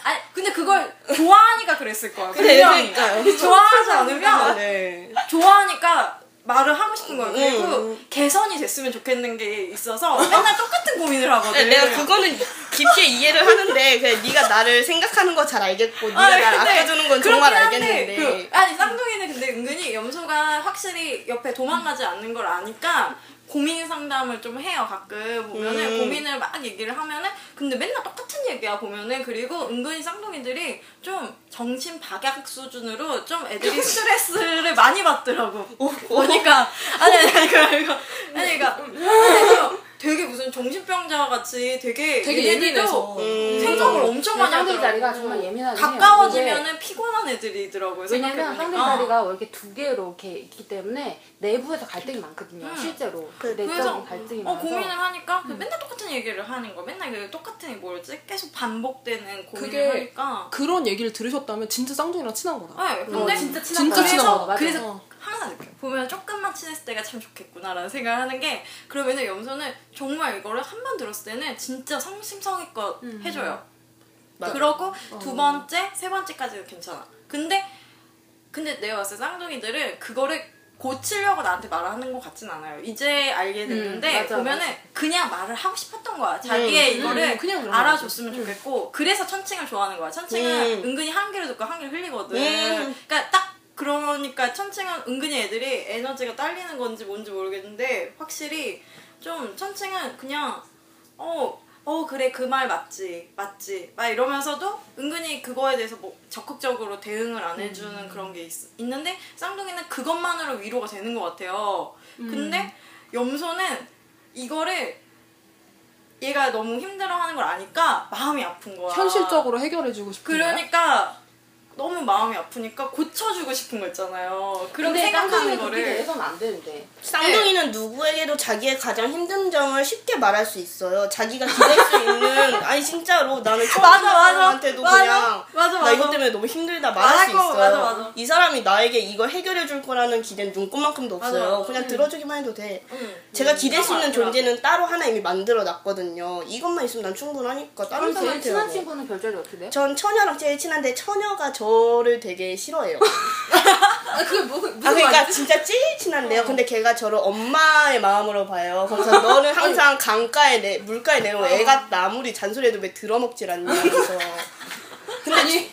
아니 근데 그걸 좋아하니까 그랬을 거야. 그래, 분명히. 그러니까요. 좋아하지 않으면 네. 좋아하니까 말을 하고 싶은 거야. 그리고 음. 개선이 됐으면 좋겠는 게 있어서 맨날 똑같은 고민을 하거든. 네, 내가 그거는 깊게 이해를 하는데 그냥 네가 나를 생각하는 거 잘 알겠고 네가 아, 날 근데 아껴주는 건 정말 알겠는데 그, 아니 쌍둥이는 근데 은근히 염소가 확실히 옆에 도망가지 않는 걸 아니까 고민 상담을 좀 해요 가끔. 보면은 음. 고민을 막 얘기를 하면은 근데 맨날 똑같은 얘기야 보면은. 그리고 은근히 쌍둥이들이 좀 정신 박약 수준으로 좀 애들이 스트레스를 많이 받더라고. 보니까. 아니 아니 아니 그거 이거. 아니 그러니까. 아니, 좀 되게 무슨 정신병자 같이 되게 되게 예민해서. 음. 생각을 엄청 많이 쌍둥이 하더라고 자리가 정말 예민하긴 해요. 가까워지면은 피곤한 애들이더라고요. 왜냐면 쌍둥이 생각해보니까. 다리가 이렇게 두 개로 이렇게 있기 때문에 내부에서 갈등이 많거든요. 음. 실제로 그- 그래서 갈등이 어, 많아서 고민을 하니까 그 맨날 똑같은 얘기를 하는 거. 맨날 그 똑같은 뭐였지? 계속 반복되는 고민을 그게 하니까. 그런 얘기를 들으셨다면 진짜 쌍둥이랑 친한 거다. 네, 근데 어, 진짜 친한 진짜 거야. 친한 그래서, 거다. 그래서 어. 항상 느껴요. 보면 조금만 친했을 때가 참 좋겠구나라는 생각을 하는 게 그러면은 염소는 정말 이거를 한 번 들었을 때는 진짜 성심성의껏 해줘요. 맞아. 그러고 두 번째, 세 번째까지는 괜찮아. 근데 근데 내가 봤을 때 쌍둥이들은 그거를 고치려고 나한테 말을 하는 것 같진 않아요. 이제 알게 됐는데 음, 맞아, 보면은 맞아. 그냥 말을 하고 싶었던 거야. 자기의 음, 이거를 음, 알아줬으면 좋겠고 그래서 천칭을 좋아하는 거야. 천칭은 음. 은근히 한 귀를 듣고 한 귀를 흘리거든. 음. 그러니까 딱 그러니까 천칭은 은근히 애들이 에너지가 딸리는 건지 뭔지 모르겠는데 확실히 좀 천칭은 그냥 어, 어 그래 그 말 맞지 맞지 막 이러면서도 은근히 그거에 대해서 뭐 적극적으로 대응을 안 해주는 그런 게 있, 있는데 쌍둥이는 그것만으로 위로가 되는 것 같아요. 근데 염소는 이거를 얘가 너무 힘들어하는 걸 아니까 마음이 아픈 거야. 현실적으로 해결해주고 싶은? 그러니까 너무 마음이 아프니까 고쳐주고 싶은 거 있잖아요. 그런 생각하는 그렇게 거를 해서는 안 되는데. 쌍둥이는 누구에게도 자기의 가장 힘든 점을 쉽게 말할 수 있어요. 자기가 기댈 수 있는 아니 진짜로 나는 처음 맞아. 사람한테도. 그냥 맞아, 나 맞아. 이것 때문에 너무 힘들다 말할 수 맞아, 있어요. 맞아, 맞아. 이 사람이 나에게 이걸 해결해 줄 거라는 기대는 눈꽃만큼도 없어요. 맞아. 그냥 응. 들어주기만 해도 돼. 응. 제가 기댈 수 있는 맞아. 존재는 따로 하나 이미 만들어 놨거든요. 이것만 있으면 난 충분하니까 다른 사람한테 친한. 친구는 별자리 어떻게 돼요? 전 처녀랑 제일 친한데 처녀가 저를 되게 싫어해요. 아, 그게 뭐, 무슨 아 그러니까 말이지? 진짜 제일 친한데요. 근데 걔가 저를 엄마의 마음으로 봐요. 그래서 너는 항상 강가에 내 물가에 내놓은 애 같다. 아무리 잔소리해도 왜 들어먹질 않냐. 그래서 근데 아니,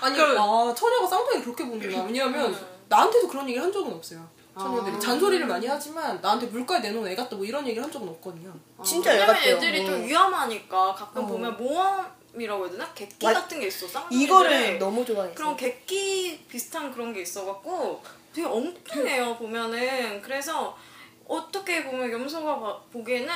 아니, 아, 처녀가 쌍둥이 그렇게 보는구나. 왜냐면, 나한테도 그런 얘기를 한 적은 없어요. 처녀들이. 아. 잔소리를 많이 하지만, 나한테 물가에 내놓은 애 같다, 뭐 이런 얘기를 한 적은 없거든요. 진짜 애 왜냐면 같아요. 애들이 좀 음. 위험하니까 가끔 어. 보면 모험 이라고 해야 되나? 객기 맞- 같은 게 있어. 쌍둥이들이. 이거를 너무 좋아해서. 그런 객기 비슷한 그런 게 있어갖고 되게 엉뚱해요 보면은 그래서 어떻게 보면 염소가 봐- 보기에는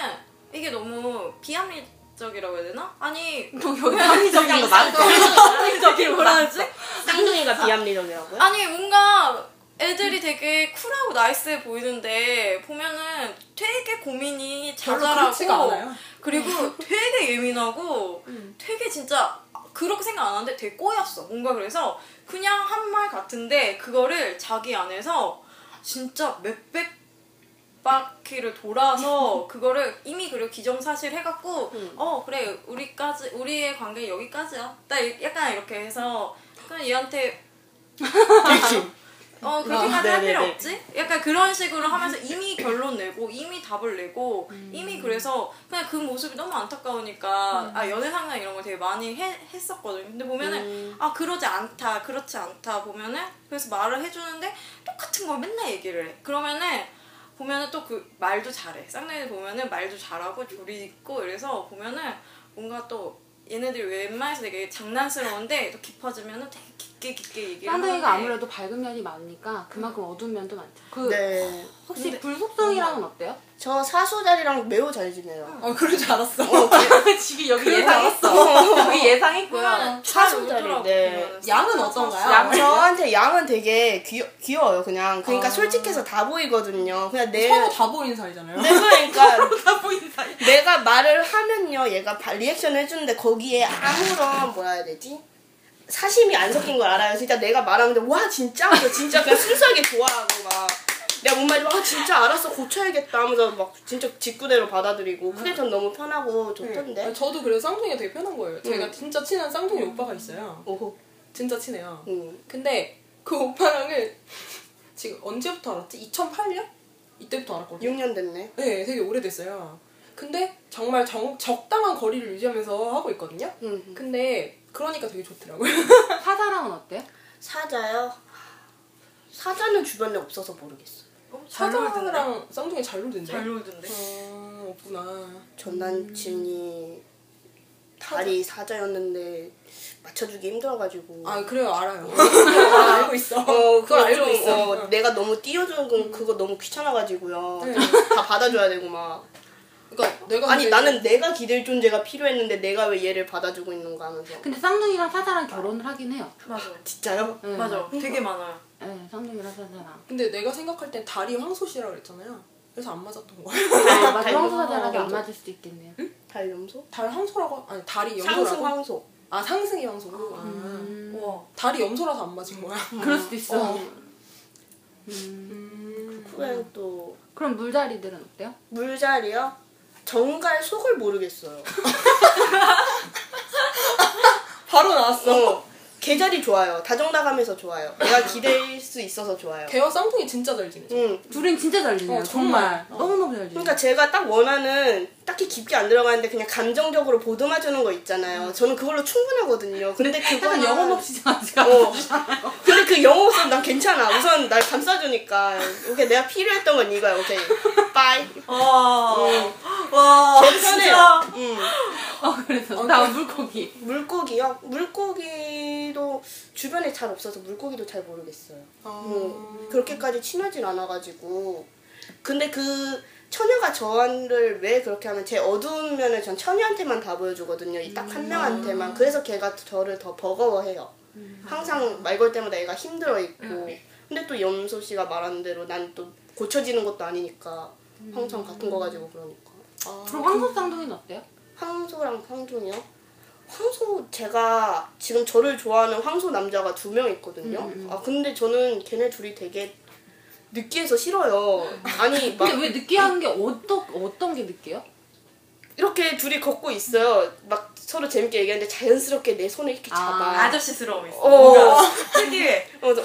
이게 너무 비합리적이라고 해야 되나? 아니 합리적인 거 맞아. 합리적이 뭐라 하지? 쌍둥이가 비합리적이라고요? 아니 뭔가 애들이 되게 쿨하고 나이스해 보이는데 보면은 되게 고민이 자잘하고. 그리고 되게 예민하고 되게 진짜 그렇게 생각 안 하는데 되게 꼬였어. 뭔가 그래서 그냥 한 말 같은데 그거를 자기 안에서 진짜 몇백 바퀴를 돌아서 그거를 이미 그리고 기정사실 해갖고 어 그래 우리까지 우리의 관계 여기까지야. 나 이- 약간 이렇게 해서 그냥 얘한테 어 그렇게까지 할 필요. 없지? 약간 그런 식으로 하면서 이미 결론 내고 이미 답을 내고 음. 이미 그래서 그냥 그 모습이 너무 안타까우니까 아 연애 상담 이런 걸 되게 많이 해, 했었거든요. 근데 보면은 음. 아 그러지 않다 그렇지 않다 보면은 그래서 말을 해주는데 똑같은 걸 맨날 얘기를 해. 그러면은 보면은 또 그 말도 잘해. 쌍둥이 보면은 말도 잘하고 조리 있고 이래서 보면은 뭔가 또 얘네들이 웬만해서 되게 장난스러운데 또 깊어지면은 되게 깊게 깊게 얘기를 쌍둥이가 하는데 아무래도 밝은 면이 많으니까 그만큼 어두운 면도 많죠. 그 네. 혹시 불속성이랑은 어때요? 저 사수자리랑 매우 잘 지내요. 어, 그럴 줄 알았어. 지금 여기 예상했어. 여기 예상했고요. 사수자리, 네. 보면은. 양은 어떤가요? 양, 저한테 양은 되게 귀여, 귀여워요, 그냥. 그러니까 아. 솔직해서 다 보이거든요. 그냥 내. 서로 다 보이는 사이잖아요. 네, 그러니까 다 보이는 사이. 내가 말을 하면요, 얘가 바- 리액션 해주는데 거기에 아무런 뭐라 해야 되지? 사심이 안 섞인 걸 알아요. 진짜 내가 말하는데 와 진짜 하면서 진짜 그냥 순수하게 좋아하고 막 내가 뭔 말이 와 진짜 알았어 고쳐야겠다 하면서 막 진짜 직구대로 받아들이고 그게 전 너무 편하고 좋던데. 네. 저도 그래서 쌍둥이가 되게 편한 거예요. 제가 진짜 친한 쌍둥이 오빠가 있어요. 오호. 진짜 친해요. 음. 근데 그 오빠랑은 지금 언제부터 알았지? 2008년? 이때부터 알았거든요. 6년 됐네. 네, 되게 오래됐어요. 근데 정말 정, 적당한 거리를 유지하면서 하고 있거든요. 음. 근데 그러니까 되게 좋더라고요. 사자랑은 어때요? 사자요? 사자는 주변에 없어서 모르겠어요. 어. 사자랑 쌍둥이 잘 놀던데. 잘 놀던데. 아, 없구나. 전 남친이 다리 사자였는데 맞춰주기 힘들어가지고. 아, 그래요, 알아요. 아, 알고 있어. 어, 그걸 알고 좀, 있어. 어, 내가 너무 띄워주는 건 그거 너무 귀찮아가지고요. 네. 다 받아줘야 되고 막. 그러니까 내가 아니 나는 내가 기댈 존재가 필요했는데 내가 왜 얘를 받아주고 있는가 하면서. 근데 쌍둥이랑 사자랑 결혼을 하긴 해요. 맞아. 진짜요? 네. 맞아. 되게 많아요. 네, 쌍둥이랑 사자랑. 근데 내가 생각할 땐 다리 황소씨라 그랬잖아요. 그래서 안 맞았던 거야. 아, 맞아. 달- 황소 사자랑이 안. 맞을 수도 있겠네요. 달염소? 달 황소라고 아니 다리 상승 염소라고. 황소. 아 상승이 황소고. 아. 음, 우와. 다리 염소라서 안 맞은 거야. 그럴 수도 있어. 어. 음. 음. 후에 또 그럼 물자리들은 어때요? 물자리요? 정갈 속을 모르겠어요. 바로 나왔어. 어. 계절이 좋아요. 다정다감해서 좋아요. 내가 기댈 수 있어서 좋아요. 개와 쌍둥이 진짜 잘 지내죠. 응. 둘은 진짜 잘 지내요. 어, 정말. 정말. 어. 너무너무 잘 지내요. 그러니까 제가 딱 원하는 딱히 깊게 안 들어가는데 그냥 감정적으로 보듬어주는 거 있잖아요. 저는 그걸로 충분하거든요. 근데 그거는 영혼 없이 안 어. 근데 그 영혼 없으면 난 괜찮아. 우선 날 감싸주니까. 오케이 내가 필요했던 건 이거야. 오케이. 빠이. 와. 와. 편해요. 진짜. 응. 어, 그래서 다음 물고기. 물고기요? 물고기 도 주변에 잘 없어서 물고기도 잘 모르겠어요. 아. 음, 그렇게까지 친하진 않아가지고 근데 그 처녀가 저를 왜 그렇게 하면 제 어두운 면을 전 처녀한테만 다 보여주거든요. 이 딱 한 명한테만. 그래서 걔가 저를 더 버거워해요. 항상 말 걸 때마다 애가 힘들어 있고. 근데 또 염소 씨가 말한 대로 난 또 고쳐지는 것도 아니니까 항상 같은 거 가지고 그러니까. 그럼 황소 쌍둥이는 어때요? 황소랑 황둥이요? 황소 제가 지금 저를 좋아하는 황소 남자가 두 명 있거든요. 아 근데 저는 걔네 둘이 되게 느끼해서 싫어요. 아니 막 근데 왜 느끼한 게 어떤 어떤 게 느끼해요? 이렇게 둘이 걷고 있어요. 막 서로 재밌게 얘기하는데 자연스럽게 내 손을 이렇게 잡아. 아 저씨스러움이 있어. 어. 뭔가 특유의. 그래서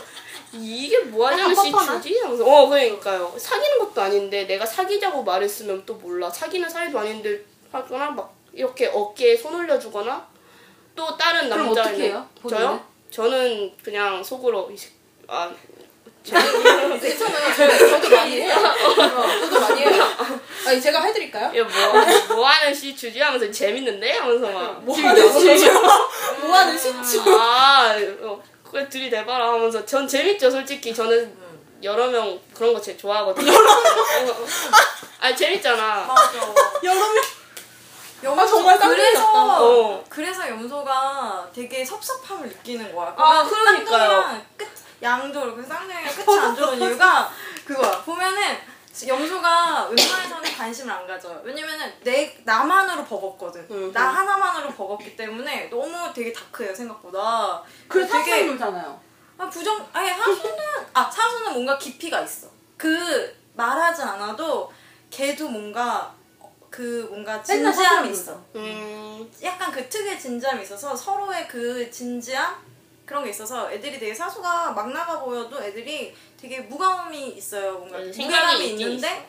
이게 뭐 하자는 약간 뻔뻔한? 시추지? 하면서 어 그러니까요. 사귀는 것도 아닌데 내가 사귀자고 말했으면 또 몰라. 사귀는 사이도 아닌데 하거나 막 이렇게 어깨에 손 올려주거나 또 다른 그럼 남자 어떻게 해요? 본인은? 저요? 저는 그냥 속으로 이 새- 아 괜찮아요. 제가, 저도 많이 해요. 어, 저도 많이 해요. 아니, 제가 해드릴까요? 이거 뭐, 뭐 하는 시추지? 하면서 재밌는데? 하면서 막 뭐 하는 시추? 뭐 하는 시추? 아 어, 그래 들이대봐라 하면서 전 재밌죠 솔직히 저는 여러 명 그런 거 제일 좋아하거든요 아 재밌잖아 맞아. 여러분. 염소 아, 정말. 그래서 어. 그래서 염소가 되게 섭섭함을 느끼는 거야. 아, 그러니까요. 끝 양도 그렇고 쌍둥이랑 끝이 안 좋은 이유가 그거야. 보면은 염소가 웬만해서는 관심을 안 가져요. 왜냐면은 내 나만으로 버겁거든. 음. 나 하나만으로 버겁기 때문에 너무 되게 다크해요 생각보다. 그래서 되게 사슴 놀잖아요. 아 부정 아니 사수는 아 사수는 뭔가 깊이가 있어. 그 말하지 않아도 걔도 뭔가 그 뭔가 진지함이 있어. 음 약간 그 특유의 진지함이 있어서 서로의 그 진지함 그런 게 있어서 애들이 되게 사수가 막 나가 보여도 애들이 되게 무거움이 있어요. 뭔가 생각이 무게감이 있는데 있어.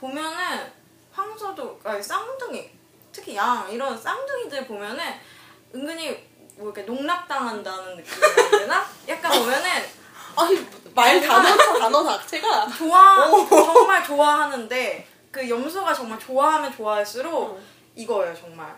보면은 황소도 아니 쌍둥이 특히 양 이런 쌍둥이들 보면은 은근히 뭐 이렇게 농락당한다는 느낌이라 해야 되나? 약간 보면은 아니, 말 단어, 단어 자체가. 좋아 정말 좋아하는데 그 염소가 정말 좋아하면 좋아할수록 이거예요 정말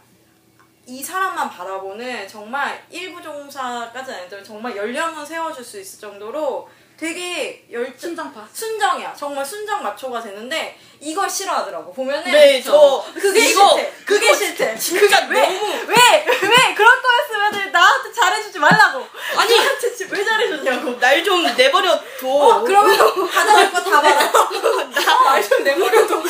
이 사람만 바라보는 정말 일부 종사까지는 아니지만 정말 연령은 세워줄 수 있을 정도로 되게 열정 순정파. 순정이야 정말 순정 마초가 되는데 이걸 싫어하더라고 보면은 네, 저 그게 이거- 싫대 그게 싫대 왜? 너무 왜? 왜? 그럴 거였으면 나한테 잘해주지 말라고 아니. 나한테 왜 잘해줬냐고 날 좀 내버려 둬 어, 그러면 받아줄 거다 받아 말좀 내버려 둬.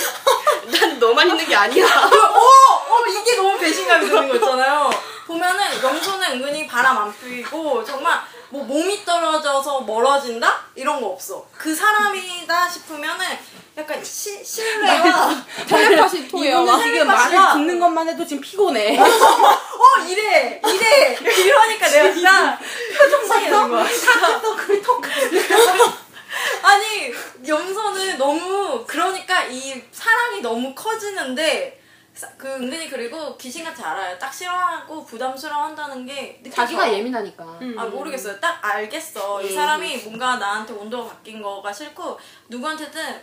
난 너만 있는 게 아니야 어, 어, 이게 너무 배신감이 드는 거 있잖아요. 보면은 염소는 은근히 바람 안 피고 정말 뭐 몸이 떨어져서 멀어진다 이런 거 없어. 그 사람이다 싶으면은 약간 시, 신뢰와 텔레파시 통해요. 이거는 지금 말을 듣는 것만 해도 지금 피곤해. 어 이래 이래 이러니까 내가 진짜 되는 거야. 또 그래 톡. 아니 염소는 너무 그러니까 이 사랑이 너무 커지는데 사- 그 은근히 그리고 귀신같이 알아요. 딱 싫어하고 부담스러워한다는 게 느껴져. 자기가 예민하니까. 아 모르겠어요. 딱 알겠어. 이 사람이 뭔가 나한테 온도가 바뀐 거가 싫고 누구한테든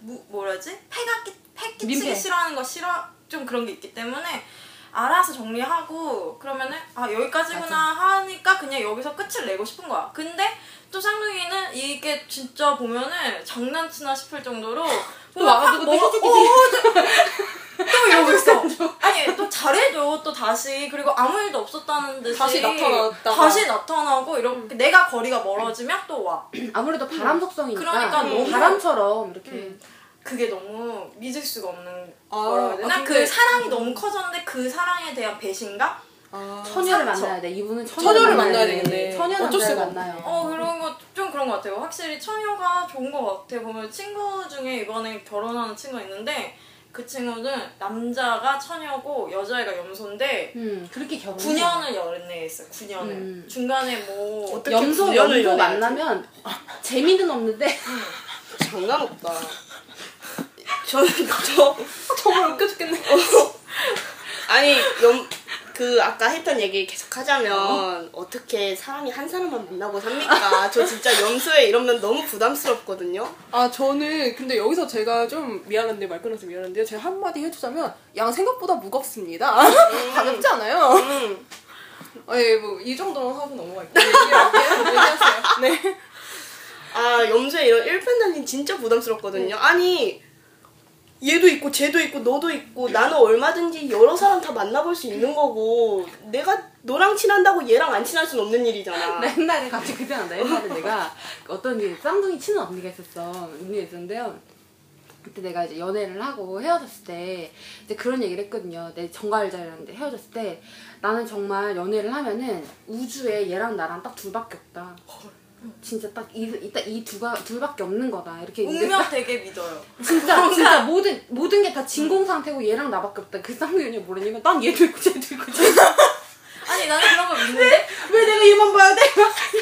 무, 뭐라지 패가 끼, 패 끼치기 민폐. 싫어하는 거 싫어 좀 그런 게 있기 때문에 알아서 정리하고 그러면은 아 여기까지구나 하니까 그냥 여기서 끝을 내고 싶은 거야. 근데 또 쌍둥이는 이게 진짜 보면은 장난치나 싶을 정도로 또 와가지고 또또 이러고 있어. 아니 또 잘해줘 또 다시 그리고 아무 일도 없었다는 듯이 다시 나타났다가. 다시 나타나고 이렇게 내가 거리가 멀어지면 또 와. 아무래도 바람 속성이니까. 그러니까 너무- 바람처럼 이렇게. 그게 너무 믿을 수가 없는 아, 뭐라 해야 되나? 아, 근데- 그 사랑이 너무 커졌는데 그 사랑에 대한 배신감? 아, 처녀를 상처. 만나야 돼. 이분은 처녀를 처녀를 만나야 돼. 되겠네. 처녀 어쩔 남자를. 만나요. 어 그런 거 좀 그런 것 같아요. 확실히 처녀가 좋은 것 같아. 보면 친구 중에 이번에 결혼하는 친구가 있는데 그 친구는 남자가 처녀고 여자애가 염소인데 음, 그렇게 결혼. 9년을 연애했어요. 9년을 음. 중간에 뭐 염소 염소? 만나면 재미는 없는데 장난 없다 저는 저 정말 웃겨 죽겠네. 아니 염, 그 아까 했던 얘기 계속 하자면 어? 떻게 사람이 한 사람만 만나고 삽니까? 저 진짜 염소에 이러면 너무 부담스럽거든요. 아 저는 근데 여기서 제가 좀 미안한데 말 끊어서 미안한데요. 제가 한마디 해주자면 양 생각보다 무겁습니다. 가볍지 않아요. 음. 아예 뭐이 정도는 하고 넘어갈게요. 얘기할게요. 얘기하세요. 네. 아 염소의 이런 일편단심 진짜 부담스럽거든요. 아니 얘도 있고 쟤도 있고 너도 있고 나는 얼마든지 여러 사람 다 만나볼 수 있는 거고 내가 너랑 친한다고 얘랑 안 친할 순 없는 일이잖아. 나 옛날에 갑자기 그때 난다 옛날에 내가 어떤 이제 쌍둥이 친한 언니가 있었어. 언니가 있었는데요. 그때 내가 이제 연애를 하고 헤어졌을 때 이제 그런 얘기를 했거든요. 내 정갈자였는데 헤어졌을 때 나는 정말 연애를 하면은 우주에 얘랑 나랑 딱 둘밖에 없다 진짜 딱이이 두가 둘밖에 없는 거다 이렇게 운명 되게 믿어요. 진짜 진짜 모든 모든 게 다 진공 상태고 얘랑 나밖에 없다 그 쌍둥이 모르니까 난 얘도 있고 쟤도 있고 쟤도 아니 나는 그런 거 믿는데 왜 내가 얘만 봐야 돼?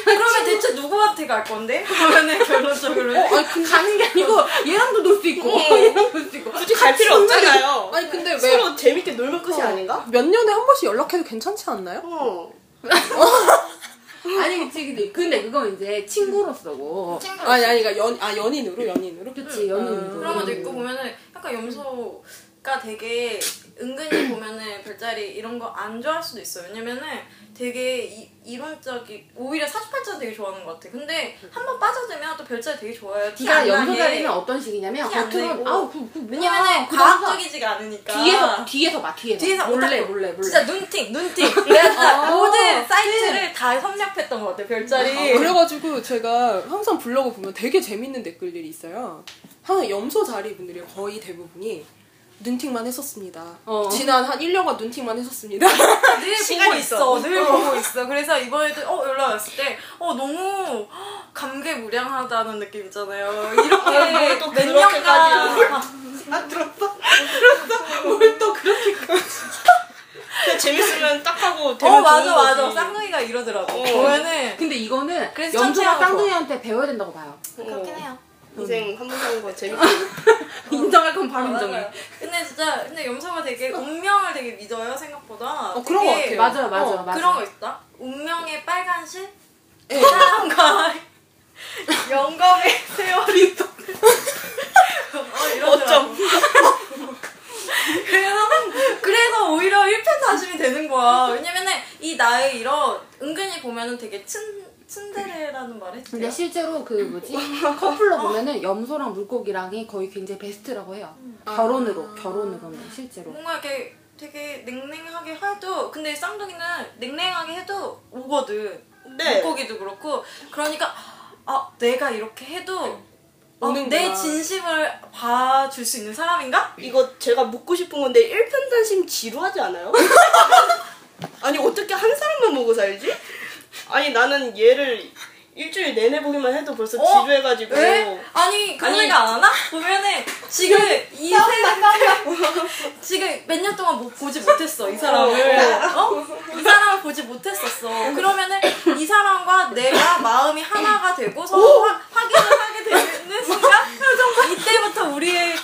그러면 대체 누구한테 갈 건데? 그러면은 결론적으로 어, 아니 근데 가는 게 아니고 얘랑도 놀 수 있고 얘랑 놀 수 있고 굳이 갈 필요 없잖아요. 아니 근데 왜 서로 재밌게 놀면 끝이 아닌가? 몇 년에 한 번씩 연락해도 괜찮지 않나요? 어. 아니 그치 근데 근데 그건 이제 친구로서고. 친구 아니 아니 그러니까 연, 아 연인으로 연인으로? 그치 연인으로. 그런 것도 있고 보면은 약간 염소가 되게 은근히 보면은 별자리 이런 거 안 좋아할 수도 있어요. 왜냐면은 되게 이, 이론적이 오히려 사주팔자 되게 좋아하는 것 같아. 근데 한 번 빠져들면 또 별자리 되게 좋아요. 티 네가 안 나게. 연소자리는 어떤 식이냐면 내고. 아우 그, 그 뭐야. 왜냐면은 그러다가 과학적이지가 않으니까 뒤에서 뒤에서 봐 뒤에서 뒤에서 몰래. 몰래 몰래 진짜 눈팅 눈팅 내가 진짜 아, 모든 사이트를 다 섭렵했던 것 같아 별자리 그래가지고 제가 항상 블로그 보면 되게 재밌는 댓글들이 있어요. 항상 염소 자리 분들이 거의 대부분이 눈팅만 했었습니다. 어. 지난 한 1년간 눈팅만 했었습니다. 늘 보고 있어. 늘 보고 있어. 그래서 이번에도 어 연락 왔을 때 어 너무 감개무량하다는 느낌 있잖아요. 이렇게 어, 뭘또 몇. 년간 아 들었어? 뭘 또 그렇게 그냥 재밌으면 딱 하고 되면 어 맞아 맞아 거지. 쌍둥이가 이러더라고. 어. 보면은 근데 이거는 하고 쌍둥이한테 배워야 된다고 봐요 그렇긴 해요. 인생 한 번 사는 거 재밌고 인정할 건 바로 어, 인정해. 근데 진짜 근데 염소가 되게 운명을 되게 믿어요 생각보다. 어, 그런 것 되게 같아요. 맞아요 맞아요 어, 맞아요 그런 거 있다. 운명의 빨간 실, 예. 사랑과 영감의 세월이 또. 어, 이러더라고. 어쩜 그래서 그래서 오히려 일편단심이 되는 거야. 왜냐면은 이 나의 이런 은근히 보면은 되게 친 츤데레라는 말 했지. 근데 실제로 그 뭐지 커플로 보면은 염소랑 물고기랑이 거의 굉장히 베스트라고 해요 결혼으로 결혼으로는 실제로 뭔가 이렇게 되게 냉랭하게 해도 근데 쌍둥이는 냉랭하게 해도 오거든. 네. 물고기도 그렇고 그러니까 아 내가 이렇게 해도 어. 내 진심을 봐줄 수 있는 사람인가? 이거 제가 묻고 싶은 건데 일편단심 지루하지 않아요? 아니 어떻게 한 사람만 보고 살지? 아니 나는 얘를 일주일 내내 보기만 해도 벌써 어? 지루해가지고 왜? 아니 그런 아니, 생각 안 하나? 보면은 지금 이 세, 지금 몇 년 동안 못 보지 못했어 이 사람을 어? 이 사람을 보지 못했었어 그러면은 이 사람과 내가 마음이 하나가 되고 서로 화, 확인을 하게 되는 순간 이때부터 우리의 그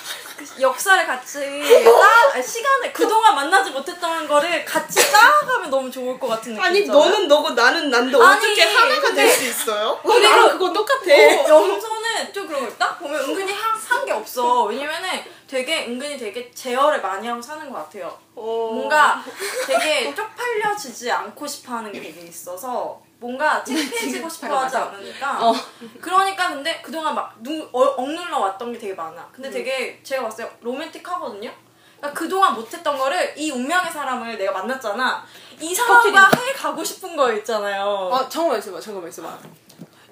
역사를 같이 쌓아 아니, 시간을 그동안 만나지 못했던 거를 같이 쌓아가면 너무 좋을 것 같은 느낌 아니 있잖아요? 너는 너고 나는 난데 아니, 어떻게 하나가 될 수 있어요? 어, 나랑 그거 똑같아. 염소는 좀 그런 거 있다? 보면 은근히 산 게 없어. 왜냐면은 되게 은근히 되게 제어를 많이 하고 사는 것 같아요. 어... 뭔가 되게 쪽팔려지지 않고 싶어 하는 게 되게 있어서 뭔가 창피해지고 싶어 하지. 않으니까. 어. 그러니까 근데 그동안 막 누, 어, 억눌러 왔던 게 되게 많아. 음. 근데 되게 제가 봤을 때 로맨틱하거든요? 그러니까 그동안 못했던 거를 이 운명의 사람을 내가 만났잖아. 이 사람과 해 가고 싶은 거 있잖아요. 아 잠깐만 있어봐 잠깐만 있어봐.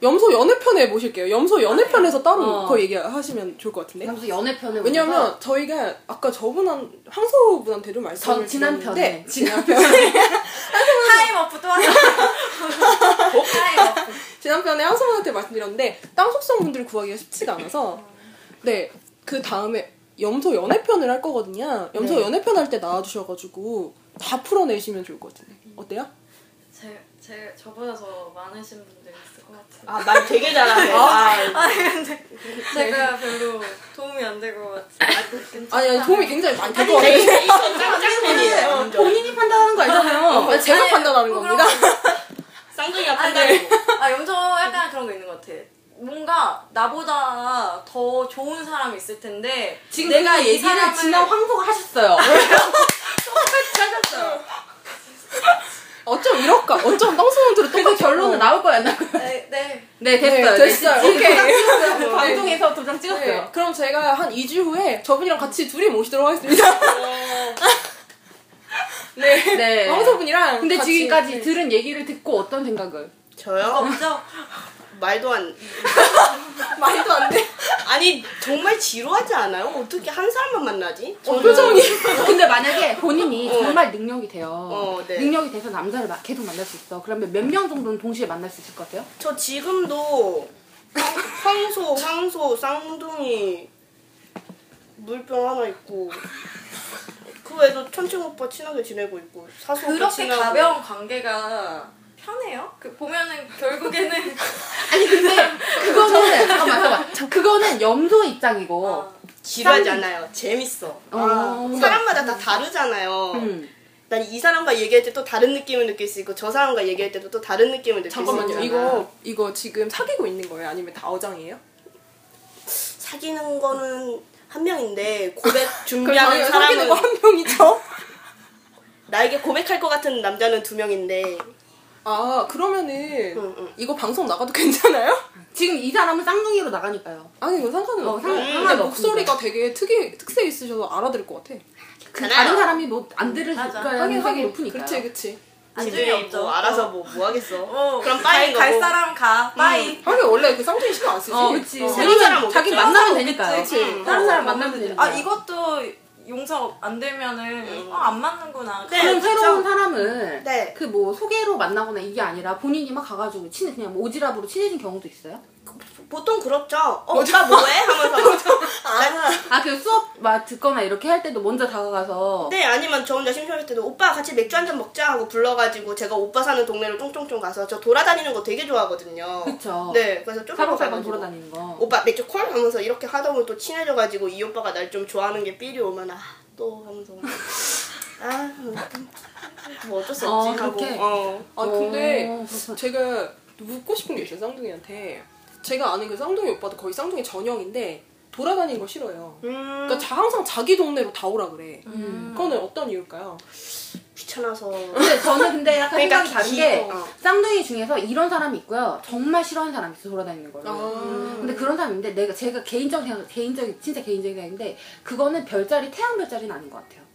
염소 연애편에 모실게요. 염소 연애편에서 따로 어. 그거 얘기하시면 좋을 것 같은데. 염소 연애편을 왜냐면 저희가 아까 저분 한 황소 분한테도 말씀을 전 지난 드렸는데 편에 지난 편에 Time warp 또 하자. Time warp. 지난 편에 황소 분한테 말씀드렸는데 땅 속성 분들을 구하기가 쉽지가 않아서 네 그 다음에 염소 연애편을 할 거거든요. 염소 네. 연애편 할 때 나와주셔가지고 다 풀어내시면 좋을 것 같은데 어때요? 제, 제, 저보다 더 많으신 분들 것 같아요. 아 말 되게 잘하네. 아, 아니, 근데 제가 별로 도움이 안 될 것 같아요. 아니 아니 도움이 굉장히 많이 될것 되게 같아요. 데이터 짱 짱이에요. 어, 본인이 판단하는 거 알잖아요 아니, 제가 아니, 판단하는 뭐 겁니다. 쌍둥이가 판단해. 나, 아, 염소 약간 그런 거 있는 것 같아. 뭔가 나보다 더 좋은 사람이 있을 텐데 지금 내가 얘기를 사람을 지난 황소가 하셨어요 똑같이 하셨어요 어쩜 이럴까? 어쩜 그래서 똑같아. 결론은 나올 거야 안 나올 거야? 네, 네. 네 됐어요. 네, 됐어요. 지금 오케이. 찍었어요. 방송에서 도장 찍었어요. 네, 그럼 제가 한 2주 후에 저분이랑 같이 둘이 모시도록 하겠습니다. 네. 네. 황소분이랑. 근데 같이- 지금까지 네. 들은 얘기를 듣고 어떤 생각을? 저요? 없죠? 말도 안. 말도 안 돼. 아니 정말 지루하지 않아요? 어떻게 한 사람만 만나지? 어, 표정이. 근데 만약에 본인이 정말 능력이 돼요. 어, 네. 능력이 돼서 남자를 마- 계속 만날 수 있어. 그러면 몇 명 정도는 동시에 만날 수 있을 것 같아요? 저 지금도 황- 황소, 황소, 쌍둥이 물병 하나 있고 그 외에도 천칭 오빠 친하게 지내고 있고 사수 오빠 그렇게 친하고 가벼운 관계가 편해요? 그 보면은 결국에는 아니 근데 그거는 잠깐만 잠깐만. 그거는 염소 입장이고. 어, 지루하지. 않아요. 재밌어. 어. 아, 사람마다 다 다르잖아요. 음. 난이 사람과 얘기할 때 또 다른 느낌을 느낄 수 있고 저 사람과 얘기할 때도 또 다른 느낌을 느낄 수 잠깐만요. 있잖아. 이거 이거 지금 사귀고 있는 거예요? 아니면 다 어장이에요? 사귀는 거는 한 명인데 고백 준비하는 사람은 거한 명이죠. 나에게 고백할 것 같은 남자는 두 명인데 아 그러면은 응, 응. 이거 방송 나가도 괜찮아요? 지금 이 사람은 쌍둥이로 나가니까요. 아니 이거 상관은 어, 없어. 상- 근데 상관은 목소리가 되게 특이 특색 있으셔서 알아들을 것 같아. 그 괜찮아요. 다른 사람이 뭐안 들을 맞아. 가능성이 높으니까. 그치 그치. 지들이 안심이 없죠. 뭐 알아서 뭐, 뭐 하겠어. 어, 그럼 갈, 빠인 갈 거고. 사람 가. 빠이. 하긴 원래 그 쌍둥이 신경 안 쓰지. 어, 그치. 어. 새로운 사람 왜냐면 자기 오겠죠? 만나면 되니까요. 그치. 응. 다른 어, 사람 어, 만나면 되니까. 아 이것도 용서 안 되면은 어, 안 맞는구나. 네. 그럼. 새로운 사람을 네. 그 뭐 소개로 만나거나 이게 아니라 본인이 막 가가지고 친해 그냥 뭐 오지랖으로 친해진 경우도 있어요? 보통 그렇죠. 어, 오빠 뭐해? 하면서. 아, 아그 수업 막 듣거나 이렇게 할 때도 먼저 다가가서 네, 아니면 저 혼자 심심할 때도 오빠 같이 맥주 한 잔 먹자 하고 불러가지고 제가 오빠 사는 동네로 쫑쫑쫑 가서 저 돌아다니는 거 되게 좋아하거든요. 그쵸. 네, 그래서 좀 사방사방 돌아다니는 거. 오빠 맥주 콜 하면서 이렇게 하다 보면 또 친해져가지고 이 오빠가 날 좀 좋아하는 게 삘이 오면 아 또 하면서 아, 뭐 어쩔 수 어, 없지 하고 그렇게? 어. 아 근데 어. 제가 묻고 싶은 게 있어요 쌍둥이한테. 제가 아는 그 쌍둥이 오빠도 거의 쌍둥이 전형인데 돌아다니는 거 싫어요. 음, 그러니까 자- 항상 자기 동네로 다 오라 그래. 음. 그거는 어떤 이유일까요? 귀찮아서 근데 저는 근데 약간 그러니까 생각이 다른 기- 게 어. 쌍둥이 중에서 이런 사람이 있고요. 정말 싫어하는 사람이 있어 돌아다니는 거를. 아. 근데 그런 사람인데 내가 제가 개인적인 생각- 개인적인 진짜 개인적인 생각인데 그거는 별자리 태양 별자리는 아닌 것 같아요.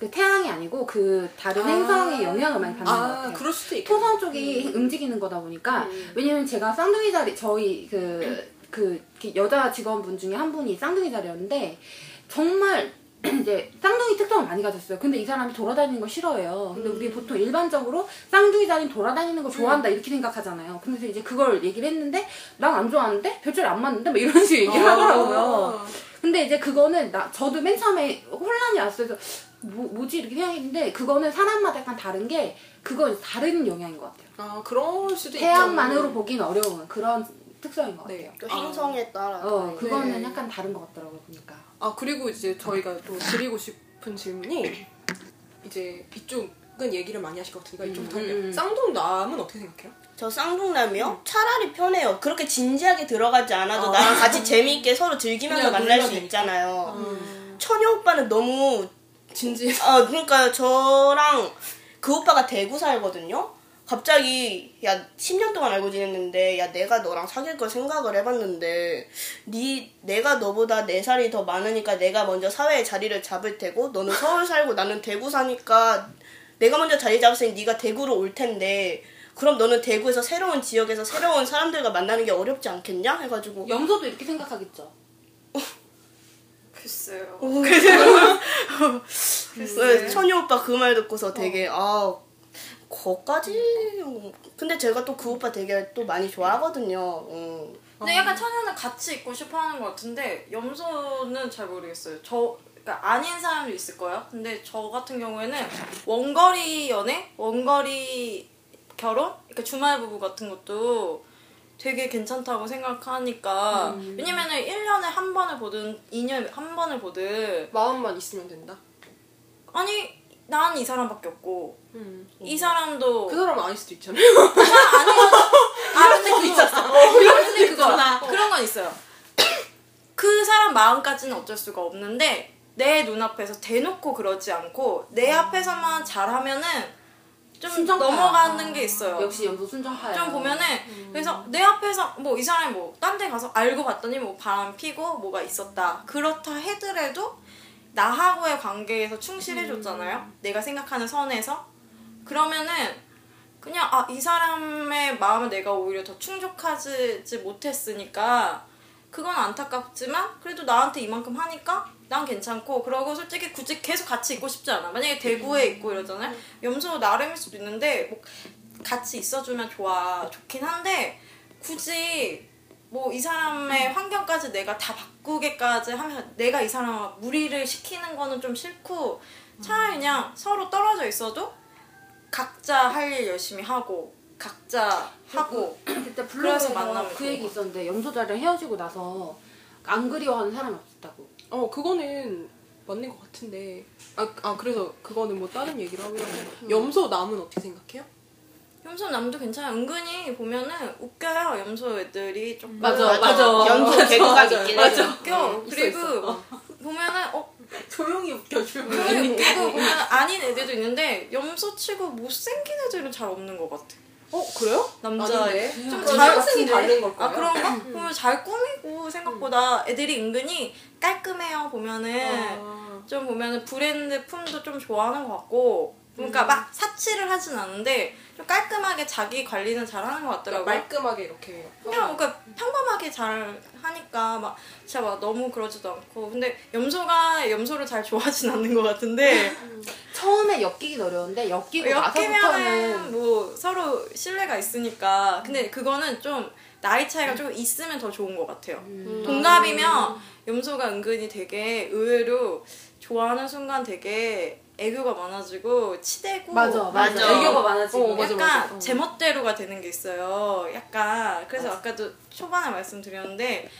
그 태양이 아니고 그 다른 아. 행성의 영향을 많이 받는 것아 같아요. 그럴 수도 있겠네. 토성 쪽이 움직이는 거다 보니까 왜냐면 제가 쌍둥이 자리 저희 그, 그 여자 직원분 중에 한 분이 쌍둥이 자리였는데 정말 이제 쌍둥이 특성을 많이 가졌어요. 근데 이 사람이 돌아다니는 걸 싫어해요. 근데 우리 보통 일반적으로 쌍둥이 자리는 돌아다니는 걸 좋아한다 이렇게 생각하잖아요. 그래서 이제 그걸 얘기를 했는데 난 안 좋아하는데 별자리 안 맞는데 뭐 이런 식으로 얘기를 하더라고요. 근데 이제 그거는 나 저도 맨 처음에 혼란이 왔어요. 그래서 뭐, 뭐지 이렇게 생각했는데 그거는 사람마다 약간 다른 게 그거 다른 영향인 것 같아요. 아 그럴 수도. 태양만으로 보기는 어려운 그런 특성인 것 같아요. 네. 또 아. 행성에 따라 어, 그거는 네. 약간 다른 것 같더라고요, 보니까. 아 그리고 이제 저희가 또 드리고 싶은 질문이 이제 이쪽은 얘기를 많이 하실 것 같으니까 이쪽부터 음, 할게요. 음, 음. 쌍둥남은 어떻게 생각해요? 저 쌍둥남이요? 차라리 편해요. 그렇게 진지하게 들어가지 않아도 아. 나랑 같이 재미있게 서로 즐기면서 그냥 만날 수 놀면 있잖아요. 음. 처녀 오빠는 너무 진지. 아 그러니까 저랑 그 오빠가 대구 살거든요. 갑자기 야 10년 동안 알고 지냈는데 야 내가 너랑 사귈 걸 생각을 해봤는데 네 내가 너보다 4살이 더 많으니까 내가 먼저 사회의 자리를 잡을 테고 너는 서울 살고 나는 대구 사니까 내가 먼저 자리 잡았으니 네가 대구로 올 텐데 그럼 너는 대구에서 새로운 지역에서 새로운 사람들과 만나는 게 어렵지 않겠냐 해가지고 염소도 이렇게 생각하겠죠. 글쎄요. 네, 천유 오빠 그 말 듣고서 되게 아 거까지 근데 제가 또 그 오빠 되게 또 많이 좋아하거든요. 음. 근데 약간 천연은 같이 있고 싶어 하는 것 같은데 염소는 잘 모르겠어요. 저 그러니까 아닌 사람도 있을 거예요. 근데 저 같은 경우에는 원거리 연애, 원거리 결혼, 그러니까 주말 부부 같은 것도 되게 괜찮다고 생각하니까 왜냐면은 1년에 한 번을 보든 2년에 한 번을 보든 마음만 있으면 된다. 아니 난 이 사람밖에 없고 음. 이 사람도 그 사람은 아닐 수도 있잖아요. 아 근데 그거 있었어. 근데 그거 있구나. 그런 건 있어요. 그 사람 마음까지는 어쩔 수가 없는데 내 눈앞에서 대놓고 그러지 않고 내 앞에서만 잘하면은 좀 순정파야. 넘어가는 게 있어요. 역시 염소 순정파야. 좀 보면은 그래서 내 앞에서 뭐 이 사람이 뭐 딴 데 가서 알고 봤더니 뭐 바람 피고 뭐가 있었다 그렇다 해더라도 나하고의 관계에서 충실해줬잖아요? 내가 생각하는 선에서? 그러면은 그냥 아 이 사람의 마음을 내가 오히려 더 충족하지 못했으니까 그건 안타깝지만 그래도 나한테 이만큼 하니까 난 괜찮고 그러고 솔직히 굳이 계속 같이 있고 싶지 않아. 만약에 대구에 있고 이러잖아요? 염소 나름일 수도 있는데 뭐 같이 있어주면 좋아 좋긴 한데 굳이 뭐 이 사람의 환경까지 내가 다 바꾸게까지 하면서 내가 이 사람을 무리를 시키는 거는 좀 싫고 차라리 그냥 서로 떨어져 있어도 각자 할 일 열심히 하고 각자 하고 그때 블로그에서 만나면 그 얘기. 있었는데 염소자랑 헤어지고 나서 안 그리워하는 사람이 없었다고. 어 그거는 맞는 것 같은데 아, 아 그래서 그거는 뭐 다른 얘기를 하면 염소 남은 어떻게 생각해요? 염소 남도 괜찮아요 은근히 보면은 웃겨요 염소 애들이 조금 맞아, 연소 맞아, 개그가 맞아, 있긴 맞아. 해요. 웃겨 그리고 있어. 보면은 어 조용히 웃겨줘. 그게 웃기고 보면 아닌 애들도 있는데 염소치고 못생긴 애들은 잘 없는 것 같아. 어 그래요? 남자애. 아닌데? 좀 그럼 잘- 상승이 다른 걸까요? 아 그런가? 보면 잘 꾸미고 생각보다 애들이 은근히 깔끔해요 보면은 아. 좀 보면은 브랜드 품도 좀 좋아하는 것 같고 그러니까 막 사치를 하진 않는데 좀 깔끔하게 자기 관리는 잘 하는 것 같더라고요. 말끔하게 이렇게 그냥 그러니까 평범하게 잘 하니까 막 진짜 막 너무 그러지도 않고 근데 염소가 염소를 잘 좋아하진 않는 것 같은데 처음에 엮이긴 어려운데 엮이고 나서부터는 뭐 서로 신뢰가 있으니까 근데 그거는 좀 나이 차이가 좀 있으면 더 좋은 것 같아요. 음. 동갑이면 염소가 은근히 되게 의외로 좋아하는 순간 되게 애교가 많아지고 치대고 맞아 맞아 맞아. 애교가 많아지고 어, 맞아, 약간 맞아. 어. 제멋대로가 되는 게 있어요. 약간 그래서 아까도 초반에 말씀드렸는데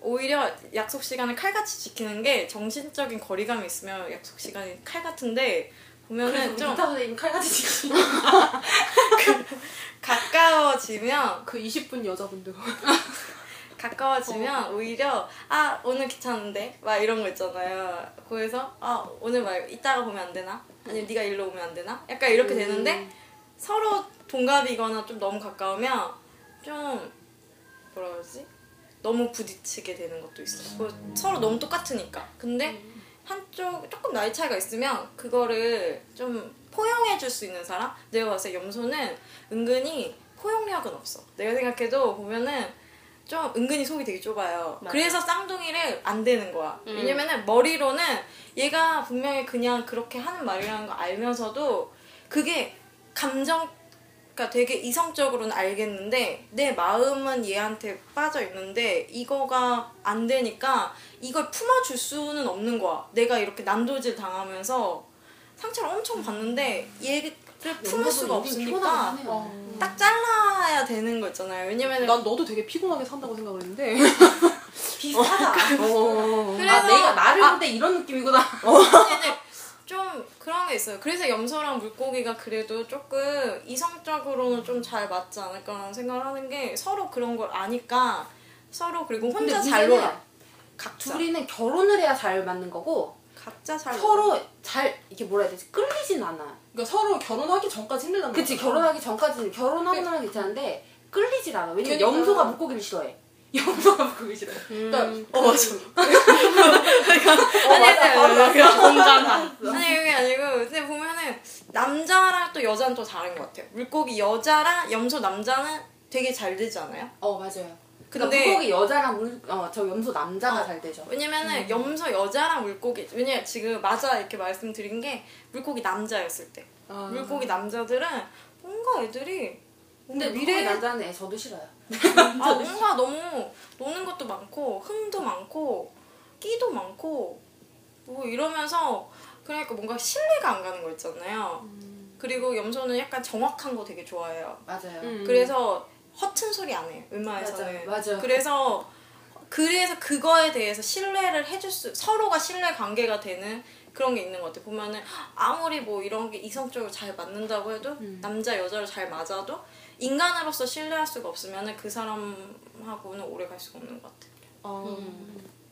오히려 약속 시간을 칼같이 지키는 게 정신적인 거리감이 있으면 약속 시간이 칼 같은데 보면은 좀 선생님 칼같이 지키 가까워지면 그 20분 여자분들 가까워지면 오히려 아 오늘 귀찮은데 막 이런 거 있잖아요. 그래서 아 오늘 말 이따가 보면 안 되나? 아니 면 네가 일로 오면 안 되나? 약간 이렇게 되는데 서로 동갑이거나 좀 너무 가까우면 좀 뭐라 그러지? 너무 부딪히게 되는 것도 있어요. 그 서로 너무 똑같으니까. 근데 한쪽 조금 나이 차이가 있으면 그거를 좀 포용해 줄 수 있는 사람? 내가 봤을 때 염소는 은근히 포용력은 없어. 내가 생각해도 보면은 좀 은근히 속이 되게 좁아요. 그래서 쌍둥이를 안 되는 거야. 왜냐면은 머리로는 얘가 분명히 그냥 그렇게 하는 말이라는 거 알면서도 그게 감정 그러니까 되게 이성적으로는 알겠는데 내 마음은 얘한테 빠져 있는데 이거가 안 되니까 이걸 품어줄 수는 없는 거야. 내가 이렇게 난도질 당하면서 상처를 엄청 받는데 얘를 품을 수가 없으니까 딱 잘라야 되는 거 있잖아요. 왜냐면은 난 너도 되게 피곤하게 산다고 생각을 했는데 비슷하다 어. 그래서 아 내가 나를 볼때 이런 느낌이구나 근데 좀 그런 게 있어요. 그래서 염소랑 물고기가 그래도 조금 이성적으로는 좀 잘 맞지 않을까라는 생각을 하는 게 서로 그런 걸 아니까 서로 그리고 혼자 근데 잘 놀아. 각자 둘이는 결혼을 해야 잘 맞는 거고 각자 잘. 서로 잘 이렇게 뭐라 해야 되지? 끌리진 않아 그러니까 서로 결혼하기 전까지 힘들단 말이야 그치 결혼하기 전까지는 결혼하고 나면 괜찮은데 끌리질 않아. 왜냐면 그러니까. 염소가 물고기를 싫어해. 염소가 물고기 싫어해. 그러니까 어 맞아. 아니 아니 아니 공감한. 아니 그게 아니고 근데 보면은 남자랑 또 여자는 또 다른 것 같아요. 물고기 여자랑 염소 남자는 되게 잘 되지 않아요? 어 맞아요 그러니까 근데- 물고기 여자랑 물, 어, 저 염소 남자가 잘 되죠 왜냐면은 염소 여자랑 물고기 왜냐 지금 맞아 이렇게 말씀드린 게 물고기 남자였을 때 아. 물고기 남자들은 뭔가 애들이 근데 물고기 남자는 애 저도 싫어요 아 뭔가 너무 노는 것도 많고 흥도 많고 끼도 많고 뭐 이러면서 그러니까 뭔가 신뢰가 안 가는 거 있잖아요. 그리고 염소는 약간 정확한 거 되게 좋아해요. 맞아요 음. 그래서 허튼 소리 안 해요. 웬만해서는. 맞아, 맞아. 그래서 그래서 그거에 대해서 신뢰를 해줄 수 서로가 신뢰 관계가 되는 그런 게 있는 것 같아. 보면은 아무리 뭐 이런 게 이성적으로 잘 맞는다고 해도 음. 남자 여자를 잘 맞아도 인간으로서 신뢰할 수가 없으면은 그 사람하고는 오래 갈 수가 없는 것 같아. 어.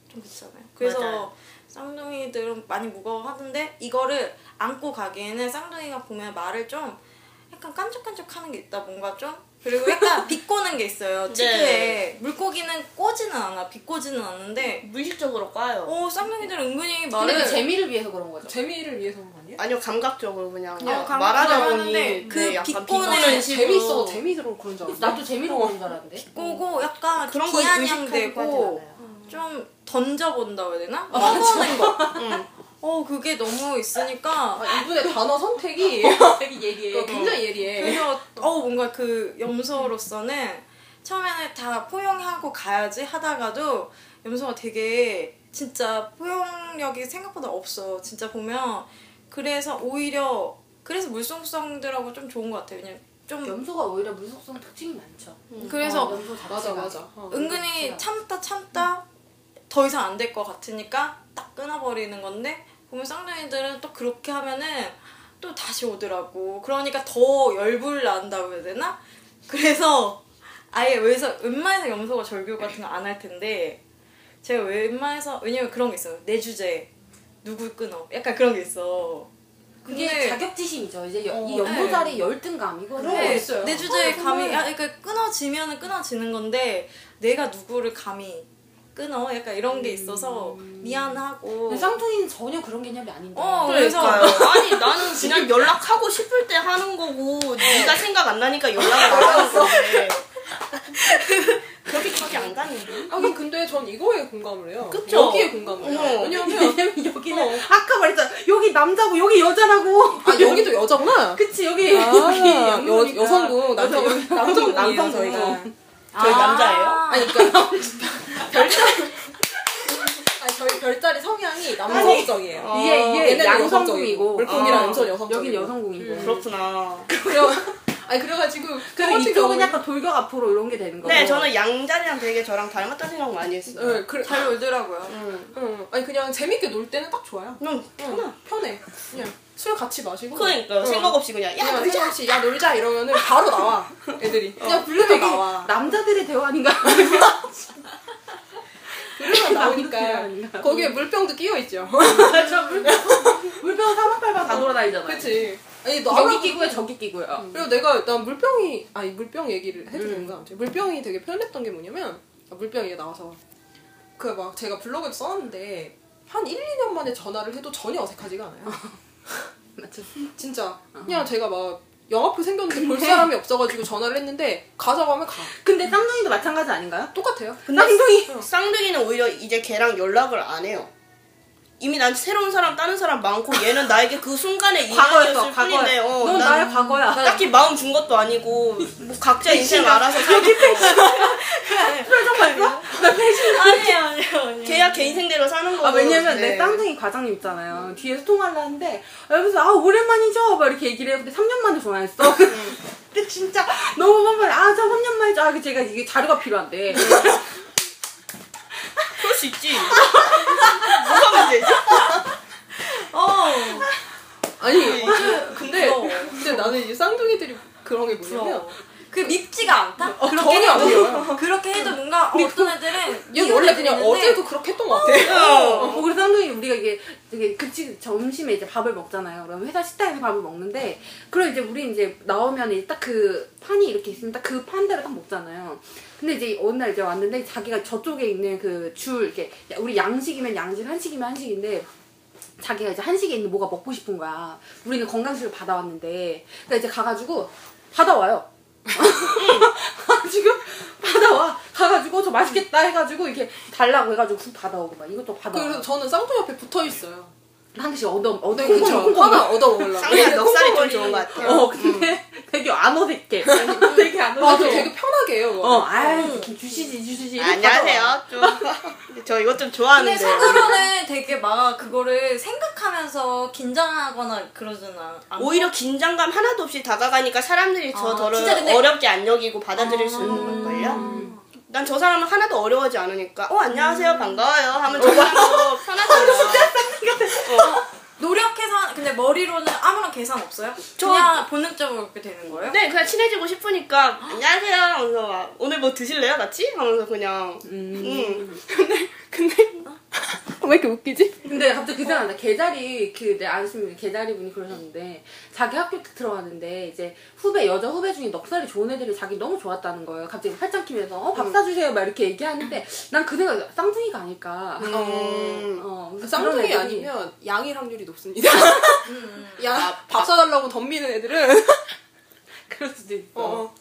좀 그렇잖아요. 그래서 맞아요. 쌍둥이들은 많이 무거워하던데 이거를 안고 가기에는 쌍둥이가 보면 말을 좀 약간 깐족깐족하는 게 있다 뭔가 좀 그리고 약간 비꼬는 게 있어요 특유의 물고기는 꼬지는 않아 비꼬지는 않는데 무의식적으로 까요. 오 쌍둥이들은 은근히 근데 말을 그 재미를 위해서 그런 거죠. 재미를 위해서 그런 거 아니에요? 아니요 감각적으로 그냥 그냥 어, 말하다 보니 하는데 그 네, 약간 비꼬는 재미있어 재미로 그런 줄 알았어. 나도 재미로 그런 줄 알았는데. 꼬고 약간 그런 거 비아냥대고 의식하고 좀 던져본다고 해야 되나? 떠보는 거. 응. 어 그게 너무 있으니까 아, 이분의 단어 선택이 되게 예리해. 어, 굉장히 예리해. 그래서 어 뭔가 그 염소로서는 처음에는 다 포용하고 가야지 하다가도 염소가 되게 진짜 포용력이 생각보다 없어. 진짜 보면 그래서 오히려 그래서 물속성들하고 좀 좋은 것 같아요. 왜냐면 좀 염소가 오히려 물속성 특징이 많죠. 그래서 어, 염소 맞아 자체가. 맞아. 어. 은근히 자체가. 참다 참다 더 이상 안 될 것 같으니까 딱 끊어버리는 건데 보면 쌍둥이들은 또 그렇게 하면은 또 다시 오더라고. 그러니까 더 열불 난다고 해야 되나? 그래서 아예 웬서 웬만해서 염소가 절교 같은 거 안 할 텐데 제가 웬만해서 왜냐면 그런 게 있어요. 내 주제 누구 끊어? 약간 그런 게 있어. 그게 근데 자격지심이죠. 이제 여- 어, 이 염소살이 열등감 이거 그런 거 네, 있어요. 내 주제에 어, 감히 정말. 야, 그러니까 끊어지면은 끊어지는 건데 내가 누구를 감히 끊어 약간 이런 게 있어서 미안하고 근데 쌍둥이는 전혀 그런 개념이 아닌데. 어, 그러니까요. 아니 나는 그냥 연락하고 싶을 때 하는 거고 네가 생각 안 나니까 연락을 안 하는 건데 그렇게까지 안 가는데. 하긴 근데 전 이거에 공감을 해요. 그쵸? 여기에 공감을 해요. 어. 왜냐면 왜냐면 여기는 어. 아까 말했잖아. 여기 남자고 여기 여자라고. 아 여기도 여자구나. 그치 여기 아, 여기 여. 여성국 남자 남성국이에요 남성국. 저희가. 저희 남자예요? 아니 그러니까 별자리 아니 저희 별자리 성향이 남성적이에요. 어, 이게 이게 얘네는 양성궁이고 물고기랑 아, 염소는 여성적이고. 여긴 여성궁이고. 그렇구나. 그래 아니 그래가지고 그럼 같은 이쪽은 약간 돌격 앞으로 이런 게 되는 거고. 네, 저는 양자리랑 되게 저랑 닮았다는 생각 많이 했어요. 네, 그래, 잘 놀더라고요. 응. 아니 그냥 재밌게 놀 때는 딱 좋아요. 응, 응, 편해. 그냥 술 같이 마시고. 그러니까요. 응. 생각 없이 그냥 야 그냥 놀자. 생각 없이 야 놀자 이러면은 바로 나와 애들이. 그냥 부르면 되게 나와. 남자들의 대화 아닌가? 남자들이 나오니까? 거기에 물병도 끼어 있죠. 저 물병 물병 사방팔방 다 돌아다니잖아요. 그치. 아니 저기 나랑 끼고요, 저기 끼고요. 그리고 내가 난 물병이 아니 물병 얘기를 해도 음. 되는가? 아무튼 물병이 되게 편했던 게 뭐냐면 아, 물병 얘기 나와서 그 막 제가 블로그에 써놨는데 한 1, 2년 만에 전화를 해도 전혀 어색하지가 않아요. 맞죠? 진짜 그냥 제가 막 영화표 생겼는데 볼 사람이 없어가지고 전화를 했는데 가자고 하면 가. 근데 쌍둥이도 마찬가지 아닌가요? 똑같아요. 쌍둥이 쌍둥이는 오히려 이제 걔랑 연락을 안 해요. 이미 난 새로운 사람, 다른 사람 많고 얘는 나에게 그 순간에 인연이었을 뿐인데. 어, 넌난 나의 과거야. 딱히 마음 준 것도 아니고 뭐 각자 인생 알아서 살고 표정 봤어? 나 배신. 아니에요, 아니에요. 걔야 걔 인생대로 사는 거고. 아 왜냐면 네. 내 쌍둥이 과장님 있잖아요. 뒤에서 통화를 하는데 여기서 아 오랜만이죠? 막 이렇게 얘기를 해요. 근데 3년 만에 전화했어. 근데 진짜 너무 만만해. 아저 3년 만이죠. 아 제가 이게 자료가 필요한데. 수 있지. 뭐가 문제지? 어. 아니 근데. 근데 나는 이 쌍둥이들이 그런 게 뭐냐면 부러워. 그 밉지가 않다? 어, 그렇게 전혀 안 해도, 밉어요. 그렇게 해도 뭔가 어, 어떤 애들은 얘 원래 그냥 이혼해버리는데 어제도 그렇게 했던 것 같아. 어, 뭐 그래서 쌍둥이 우리가 이게 되게 그치 점심에 이제 밥을 먹잖아요. 그럼 회사 식당에서 밥을 먹는데 그럼 이제 우리 이제 나오면 딱 그 판이 이렇게 있으면 딱 그 판대로 딱 먹잖아요. 근데 이제 어느 날 이제 왔는데 자기가 저쪽에 있는 그 줄 이렇게 우리 양식이면 양식, 한식이면 한식인데 자기가 이제 한식에 있는 뭐가 먹고 싶은 거야. 우리는 건강식을 받아왔는데 그러니까 이제 가가지고 받아와요. 지금 받아와. 가가지고 저 맛있겠다 해가지고 이렇게 달라고 해가지고 국 받아오고 막 이것도 받아와. 그래서 저는 쌍둥이 옆에 붙어 있어요. 한 개씩 얻어 얻어 네, 그쵸. 콩콩 하나 얻어 먹으려고. 쌍둥이 넉살이 좀 좋은 것 같아요. 어 근데 되게 안 어색해 되게 안 어색해 되게 편하게 해요. 그거. 어 아이 주시지 주시지. 안녕하세요. 좀, 저 이것 좀 근데 좋아하는데. 속으로는 되게 막 그거를 생각하면서 긴장하거나 그러잖아. 안 오히려 긴장감 하나도 없이 다가가니까 사람들이 저 아, 저를 진짜 근데- 어렵게 안 여기고 받아들일 수 있는 걸걸요? 난 저 사람은 하나도 어려워하지 않으니까 어 안녕하세요 반가워요 하면 저 사람도 편하잖아 노력해서 하- 근데 머리로는 아무런 계산 없어요? 그냥 본능적으로 그렇게 되는 거예요? 네 그냥 친해지고 싶으니까 안녕하세요 하면서 막 오늘 뭐 드실래요 같이? 하면서 그냥 음. 근데 근데 왜 이렇게 웃기지? 근데 갑자기 그 생각나. 개자리 그 내 아시는 개자리 분이 그러셨는데 자기 학교 들어갔는데 이제 후배 여자 후배 중에 넉살이 좋은 애들이 자기 너무 좋았다는 거예요. 갑자기 팔짱 끼면서 어 밥 사주세요 막 이렇게 얘기하는데 난 그 생각 쌍둥이가 아닐까. 음. 어, 그래서 쌍둥이 애들이 아니면 양일 확률이 높습니다. 양, 밥 사달라고 덤비는 애들은. 그럴 수도 있어. 어.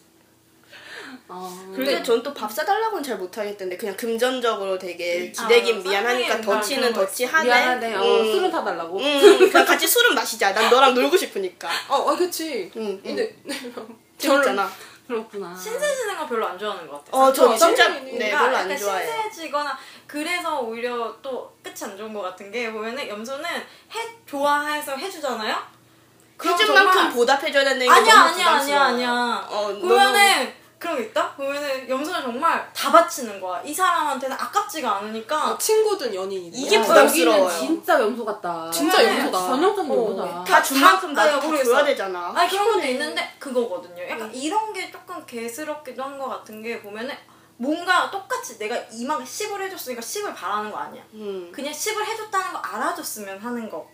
어. 근데 전 또 밥 사달라고는 잘 못하겠던데 그냥 금전적으로 되게 기대긴 아, 미안하니까 더치는 더치하네. 미안하네. 어, 음. 술은 사달라고. 음, 그냥 같이 술은 마시자. 난 너랑 놀고 싶으니까. 어, 어, 그치. 응, 근데, 재밌잖아. 그렇구나. 신세지는 거 별로 안 좋아하는 것 같아요. 어, 저 어, 진짜 네, 그러니까 별로 안 약간 좋아해. 신세지거나 그래서 오히려 또 끝이 안 좋은 것 같은 게 보면은 염소는 해 좋아해서 해주잖아요. 해준 정말- 만큼 보답해줘야 되는 게 아니야 너무 아니야. 아니야 아니야. 어, 보면은 그런 게 있다. 보면은 염소는 정말 다 바치는 거야. 이 사람한테는 아깝지가 않으니까. 어, 친구든 연인이든. 이게 야, 부담스러워요. 여기는 진짜 염소 같다. 진짜 염소다. 전형적인 어. 염소다. 다준 만큼 다- 다 모르겠어. 줘야 되잖아. 아니 그런 것도 있는데 그거거든요. 약간 이런 게 조금 개스럽기도 한 것 같은 게 보면은 뭔가 똑같이 내가 이만큼 10을 해줬으니까 10을 바라는 거 아니야. 음. 그냥 10을 해줬다는 거 알아줬으면 하는 거.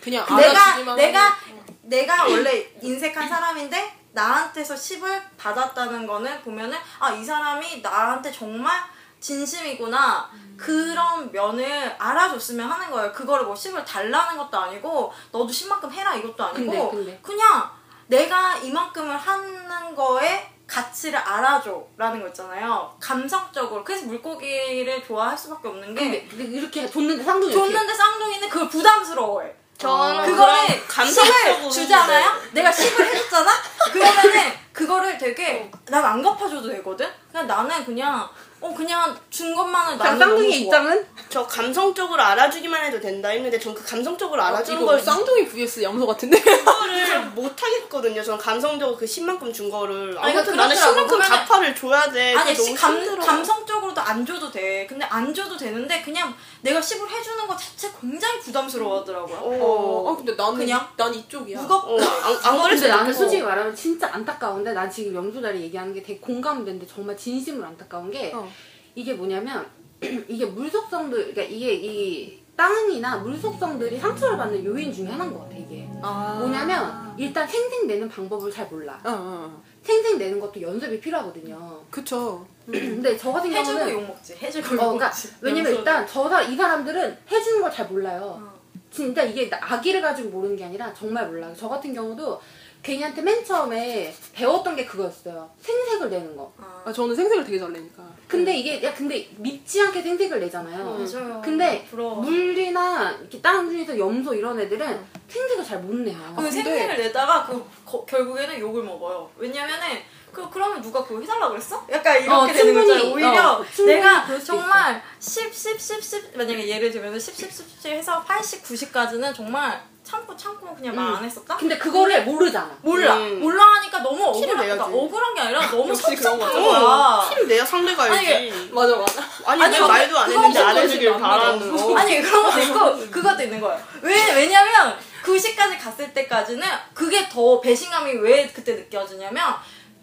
그냥 내가 내가 내가 원래 인색한 사람인데 나한테서 10을 받았다는 거는 보면은 아 이 사람이 나한테 정말 진심이구나 그런 면을 알아줬으면 하는 거예요. 그거를 뭐 10을 달라는 것도 아니고 너도 10만큼 해라 이것도 아니고 근데, 근데. 그냥 내가 이만큼을 하는 거에 가치를 알아줘라는 거 있잖아요. 감성적으로. 그래서 물고기를 좋아할 수밖에 없는 게 근데, 근데 이렇게 줬는데 쌍둥이. 줬는데 쌍둥이는 그걸 부담스러워해. 저는 그거를 감성적으로 10을 주잖아요? 내가 10을 해줬잖아? 그러면은 그거를 되게 난 안 갚아줘도 되거든? 그냥 나는 그냥 어 그냥 준 것만을 자, 나는 쌍둥이 좋아. 입장은 저 감성적으로 알아주기만 해도 된다 했는데 전 그 감성적으로 알아주는 이거 걸 쌍둥이 vs 염소 같은데? 이거를 못 하겠거든요. 전 감성적으로 그 10만큼 준 거를 아니, 아무튼 그러니까 나는 그렇더라고. 10만큼 보면은- 자파를 줘야 돼. 아니 너무 감, 힘들어. 감성적으로도 안 줘도 돼. 근데 안 줘도 되는데 그냥 내가 10을 해주는 것 자체 굉장히 부담스러워 하더라고요. 어, 아, 근데 나는, 그냥? 난 이쪽이야. 무겁다. 어, 안, 안 근데 나는 때 솔직히 말하면 진짜 안타까운데 난 지금 염소다리 얘기하는 게 되게 공감되는데 정말 진심으로 안타까운 게 어. 이게 뭐냐면 이게 물속성들 그러니까 이게 이 땅이나 물속성들이 상처를 받는 요인 중에 하나인 것 같아 이게 아. 뭐냐면 일단 생생내는 방법을 잘 몰라 어, 어, 어. 생생내는 것도 연습이 필요하거든요 그쵸. 근데 저 같은 해주고 경우는 욕 먹지. 해주고 어, 욕 그러니까 먹지. 왜냐면. 일단 저 사, 이 사람들은 해주는 걸 잘 몰라요. 어. 진짜 이게 아기를 가지고 모르는 게 아니라 정말 몰라요. 저 같은 경우도 걔니한테 맨 처음에 배웠던 게 그거였어요. 생색을 내는 거. 아, 아, 저는 생색을 되게 잘 내니까. 근데 이게 야 근데 믿지 않게 생색을 내잖아요. 맞아요. 근데 부러워. 물이나 이렇게 다른 중에서 염소 이런 애들은 생색을 잘 못 내요. 그 근데- 생색을 내다가 그 거- 결국에는 욕을 먹어요. 왜냐면은 그 그러면 누가 그거 해달라 그랬어? 약간 이렇게 어, 되는 거잖아. 오히려 어, 내가 정말 10, 10, 10, 10 만약에 예를 들면 10, 10, 10, 10 해서 80, 90까지는 정말 참고 참고 그냥 말 안 했었다. 근데 그거를 모르잖아. 몰라 음. 몰라 하니까 너무 티를 억울한 내야지. 그러니까 억울한 게 아니라 너무 섭섭한. 거야. 팀 내야 상대가 알지. 아니, 맞아, 맞아. 아니, 아니, 왜 근데 말도 안 그건 했는데 안 해주길 바라는. 어. 아니 그런 것도 있고 그것도 있는 거예요. 왜 왜냐면 90까지 갔을 때까지는 그게 더 배신감이 왜 그때 느껴지냐면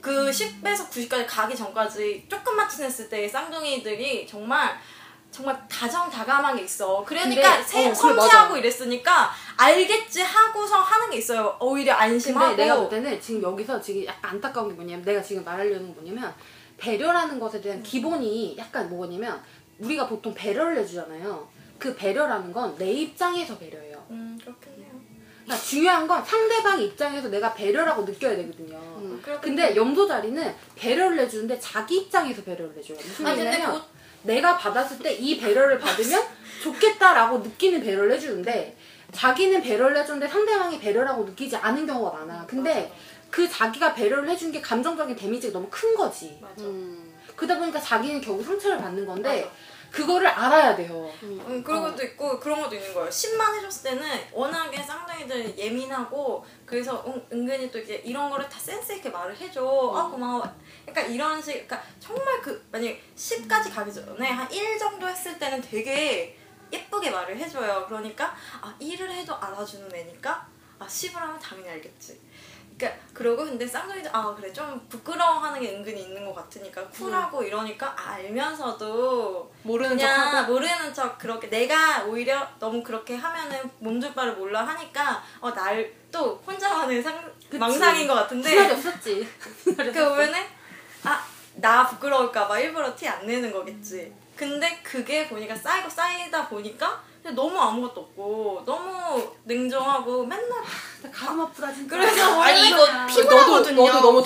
그 10에서 90까지 가기 전까지 조금만 친했을 때 쌍둥이들이 정말 정말 다정다감한 게 있어. 그러니까 근데, 세- 어, 섬세하고. 이랬으니까 알겠지 하고서 하는 게 있어요. 오히려 안심하고. 근데 내가 볼 때는 지금 여기서 지금 약간 안타까운 게 뭐냐면 내가 지금 말하려는 게 뭐냐면 배려라는 것에 대한 기본이 약간 뭐냐면 우리가 보통 배려를 해주잖아요. 그 배려라는 건 내 입장에서 배려예요. 음 그렇겠네요. 그러니까 중요한 건 상대방 입장에서 내가 배려라고 느껴야 되거든요. 그렇겠네요. 근데 염소 자리는 배려를 해주는데 자기 입장에서 배려를 해줘요. 무슨 근데 얘기냐면 그- 내가 받았을 때 이 배려를 받으면 좋겠다라고 느끼는 배려를 해주는데 자기는 배려를 해주는데 상대방이 배려라고 느끼지 않은 경우가 많아. 근데 그 자기가 배려를 해준 게 감정적인 데미지가 너무 큰 거지. 맞아. 음. 그러다 보니까 자기는 결국 상처를 받는 건데 맞아. 그거를 알아야 돼요. 음, 그런 것도 있고 그런 것도 있는 거예요. 10만 해줬을 때는 워낙에 쌍둥이들 예민하고 그래서 은, 은근히 또 이제 이런 거를 다 센스 있게 말을 해줘. 아 고마워. 약간 이런 식, 그러니까 정말 그 만약 10까지 가기 전에 한 1 정도 했을 때는 되게 예쁘게 말을 해줘요. 그러니까 아 1을 해도 알아주는 애니까 아 10을 하면 당연히 알겠지. 그러니까 그러고 근데 쌍둥이도 아 그래 좀 부끄러워하는 게 은근히 있는 것 같으니까 쿨하고 이러니까 알면서도 모르는 척하고? 모르는 척 그렇게 내가 오히려 너무 그렇게 하면은 몸둘 바를 몰라 하니까 어 날 또 혼자만의 상, 망상인 것 같은데 시간이 없었지. 그 보면은 아나 부끄러울까봐 일부러 티 안 내는 거겠지. 근데 그게 보니까 쌓이고 쌓이다 보니까 그냥 너무 아무것도 없고 너무 냉정하고 맨날 가슴 아프다 진짜. 그래서 아니 이거 피곤하거든요. 너도- 너도 너무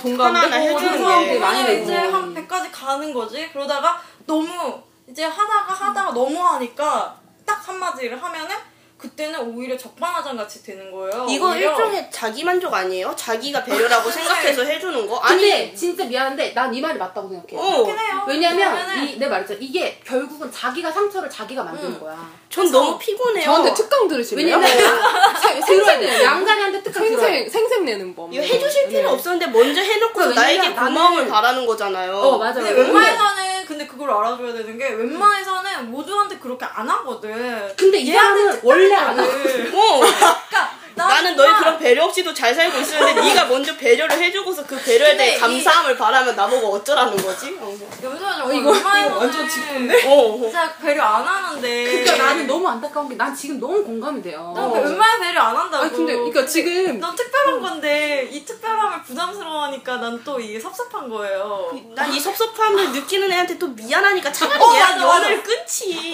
어, 해주는 사람들이 게. 많이 되고. 이제 한 100까지 가는 거지. 그러다가 너무 이제 하다가 하다가 너무 하니까 딱 한마디를 하면은 그때는 오히려 적반하장 같이 되는 거예요. 이거 오히려. 일종의 자기 만족 아니에요? 자기가 배려라고 생각해서 해주는 거? 근데 아니 진짜 미안한데 난 이 말이 맞다고 생각해. 어, 그렇긴 해요. 왜냐면 이, 내 말했잖아. 이게 결국은 자기가 상처를 자기가 만드는 응. 거야. 전 너무 피곤해요. 저한테 특강 들으실래요? 왜냐면 생- 들어야 돼. 생생 양다리한테 특강. 생생 생생 내는 법. 이거 해주실 필요 네. 없었는데 먼저 해놓고서 왜냐면 나에게 고마움을 바라는 거잖아요. 어 맞아. 근데 맞아. 웬만해서는 근데 그걸 알아줘야 되는 게 웬만해서는 모두한테 그렇게 안 하거든. 근데 이 사람은 원래 안 하고. 어, 그러니까 나는 너의 그런 배려 없이도 잘 살고 있었는데 네가 먼저 배려를 해주고서 그 배려에 대해 감사함을 바라면 나보고 어쩌라는 거지? 어, 염소야 어, 이거- 이거 완전 완전 직분데? 어. 진짜 배려 안 하는데. 그러니까 나는 너무 안타까운 게 난 지금 너무 공감이 돼요. 난 웬만한 배려 안 한다고. 아니 근데 그러니까 지금 넌 특별한 건데 이 특별함을 부담스러워하니까 난 또 이게 섭섭한 거예요. 난 이 섭섭함을 느끼는 애한테 또 미안하니까 차라리 어, 얘랑. 연을 끊지.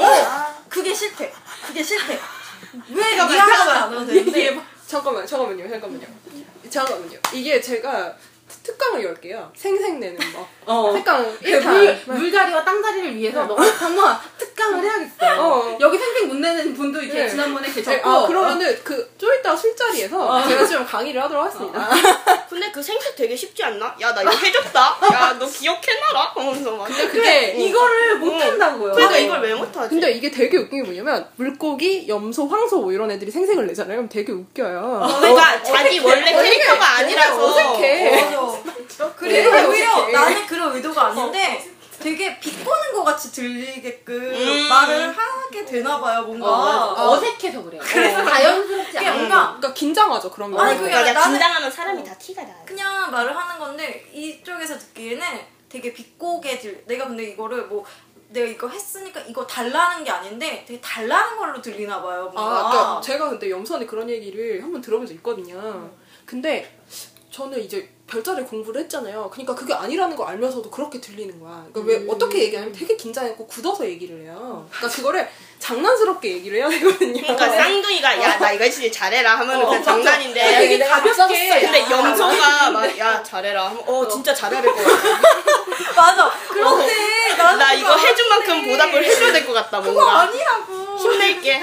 그게 싫대. 그게 싫대. 왜 잠깐만, 미안하면 안 잠깐만. 해도 되는데. 잠깐만, 잠깐만요, 잠깐만요. 잠깐만요. 이게 제가 특강을 열게요. 생생 내는 법. 어. 특강 그 물, 1탄. 물다리와 땅다리를 위해서 너가 정말 특강을 해야겠어. 어. 여기 생생 못 내는 분도 이렇게 네. 지난번에 이렇게 네. 아, 그러면은 그 좀 이따 술자리에서 제가 좀 강의를 하도록 하겠습니다. 근데 그 생색 되게 쉽지 않나? 야 나 이거 해줬다. 야 너 기억해놔라. 하면서 막. 근데 그게 이거를 못 한다고요. 그러니까 이걸 왜 못하지? 근데 이게 되게 웃긴 게 뭐냐면 물고기, 염소, 황소 뭐 이런 애들이 생색을 내잖아요. 그럼 되게 웃겨요. 그러니까 자기 원래 캐릭터가 아니라서 어색해. 맞아. 그리고 네, 오히려 어색해. 나는 그런 의도가 아닌데 되게 비꼬는 것 같이 들리게끔 음. 말을 하게 되나 봐요 뭔가. 어, 맞아. 어색해서 그래요. 그래서 자연스럽지 그게 않아. 뭔가 그러니까 긴장하죠 그러면. 아니, 그게 그러니까 나는- 긴장하면 사람이 다 티가 나요. 그냥 말을 하는 건데 이쪽에서 듣기에는 되게 비꼬게 들. 내가 근데 이거를 뭐 내가 이거 했으니까 이거 달라는 게 아닌데 되게 달라는 걸로 들리나 봐요 뭔가. 아, 그러니까 제가 근데 염선이 그런 얘기를 한번 들어본 적 있거든요. 근데 저는 이제 별자리 공부를 했잖아요. 그러니까 그게 아니라는 거 알면서도 그렇게 들리는 거야. 그러니까 왜 어떻게 얘기하면 되게 긴장했고 굳어서 얘기를 해요. 그러니까 그거를 장난스럽게 얘기를 해야 되거든요. 그러니까 쌍둥이가 야 나 이거 진짜 잘해라 하면 은 어, 그냥. 장난인데 되게 가볍게. 근데 염소가 막 야 잘해라 하면 어 진짜 잘해야 될 것 같아. 맞아. 그런데 나는 나 이거 해준 만큼 보답을 해줘야 될 것 같다 그거 뭔가. 아니라고. 힘낼게.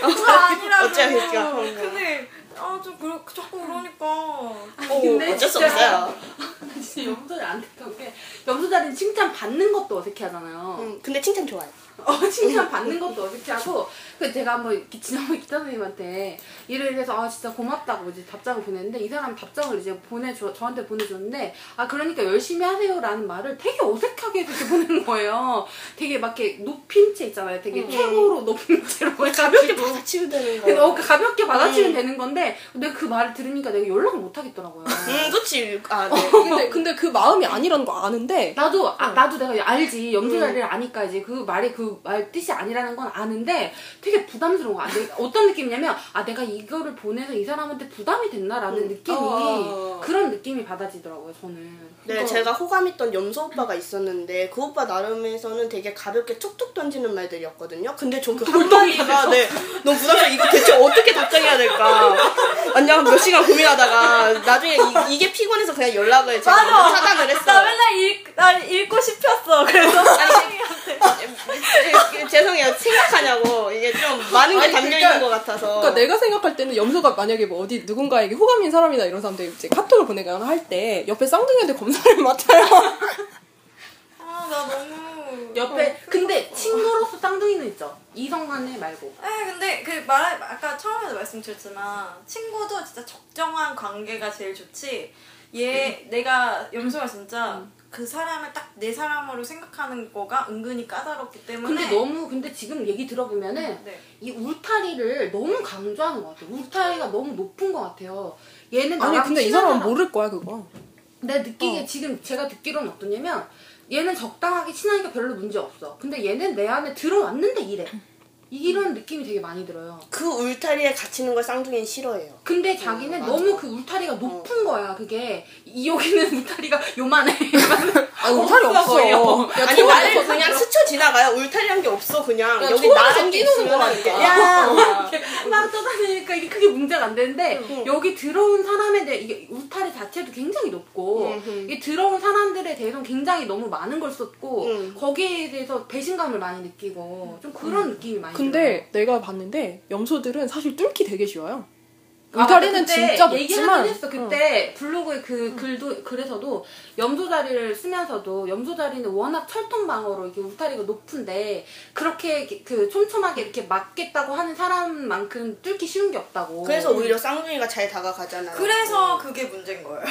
그거 아니라고. 어쩌겠어. 근데 아좀 그러 자꾸 그러니까. 어, 근데 어쩔 수 진짜- 없어요. 진짜 염소자리 안타까운 게 염소자리는 칭찬 받는 것도 어색해 하잖아요. 음, 근데 칭찬 좋아요. 어, 칭찬 받는 것도 어색해 하고 그 제가 한번 이렇게 지난번 기타 선생님한테 일을 해서 아 진짜 고맙다고 이제 답장을 보냈는데 이 사람 답장을 이제 보내줘 저한테 보내줬는데 아 그러니까 열심히 하세요라는 말을 되게 어색하게 이렇게 보낸 거예요. 되게 막 이렇게 높인 채 있잖아요. 되게 최고로 높인 채로 가볍게 받아치면 되는 거. 그래서 어, 가볍게 받아치면 음. 되는 건데 근데 그 말을 들으니까 내가 연락을 못 하겠더라고요. 음, 그치. 아, 네. 근데 근데 그 마음이 아니라는 거 아는데 나도 아, 나도 내가 알지 염소자리를 아니까 이제 그 말이 그말 뜻이 아니라는 건 아는데 되게 부담스러운 거야. 어떤 느낌이냐면 아 내가 이거를 보내서 이 사람한테 부담이 됐나라는 느낌이 어. 그런 느낌이 받아지더라고요. 저는. 네, 제가 호감했던 염소 오빠가 있었는데 그 오빠 나름에서는 되게 가볍게 툭툭 던지는 말들이었거든요. 근데 전 그 한마디가 네, 너무 부담스러워. 이거 대체 어떻게 답장해야 될까? 완전 몇 시간 고민하다가 나중에 이, 게 피곤해서 그냥 연락을 제가 맞아. 차단을 나 했어요. 맨날 읽, 나 읽고 싶었어. 그래서. 예, 죄송해요. 생각하냐고. 이게 좀 많은 게 아니, 담겨 그러니까- 있는 것 같아서. 그러니까 내가 생각할 때는 염소가 만약에 뭐 어디 누군가에게 호감인 사람이나 이런 사람들 이제 카톡을 보내거나 할 때 옆에 쌍둥이한테 검 사를 맡아요. 아, 나 너무. 옆에 근데 친구로서 쌍둥이는 있죠. 이성 간에 말고. 에 근데 그 말, 아까 처음에도 말씀드렸지만, 친구도 진짜 적정한 관계가 제일 좋지. 얘, 내가 염소가 진짜 그 사람을 딱 내 사람으로 생각하는 거가 은근히 까다롭기 때문에 근데 너무 근데 지금 얘기 들어보면은 네. 이 울타리를 너무 강조하는 것 같아요. 울타리가 너무 높은 것 같아요. 얘는 아니 근데 이 사람은 사람- 모를 거야 그거. 내가 느끼기에 어. 지금 제가 듣기로는 어떠냐면 얘는 적당하게 친하니까 별로 문제 없어. 근데 얘는 내 안에 들어왔는데 이래. 이런 느낌이 되게 많이 들어요. 그 울타리에 갇히는 걸 쌍둥이는 싫어해요. 근데 자기는 맞아. 너무 그 울타리가 높은 거야. 그게 이 여기는 울타리가 요만해. 아 울타리 없어. 거예요. 야, 아니 초반에 나를 저 그냥 사람- 스쳐 지나가요. 울타리란 게 없어 그냥 야, 여기 게 끼노는 있으면 거라니까. 야 막 떠다니니까 이게 크게 문제가 안 되는데 응. 여기 들어온 사람에 대해 이게 울타리 자체도 굉장히 높고 응, 응. 이 들어온 사람들에 대해서는 굉장히 너무 많은 걸 썼고 응. 거기에 대해서 배신감을 많이 느끼고 좀 그런 느낌이 많이 근데 내가 봤는데 염소들은 사실 뚫기 되게 쉬워요. 들어요. 울타리는 아, 진짜 얘기를 높지만 하긴 했어 그때 블로그에 그 글도 글에서도 염소 자리를 쓰면서도 염소 자리는 워낙 철통 방어로 이게 울타리가 높은데 그렇게 그 촘촘하게 이렇게 막겠다고 하는 사람만큼 뚫기 쉬운 게 없다고 그래서 오히려 쌍둥이가 잘 다가가잖아요. 그래서 그게 문제인 거예요.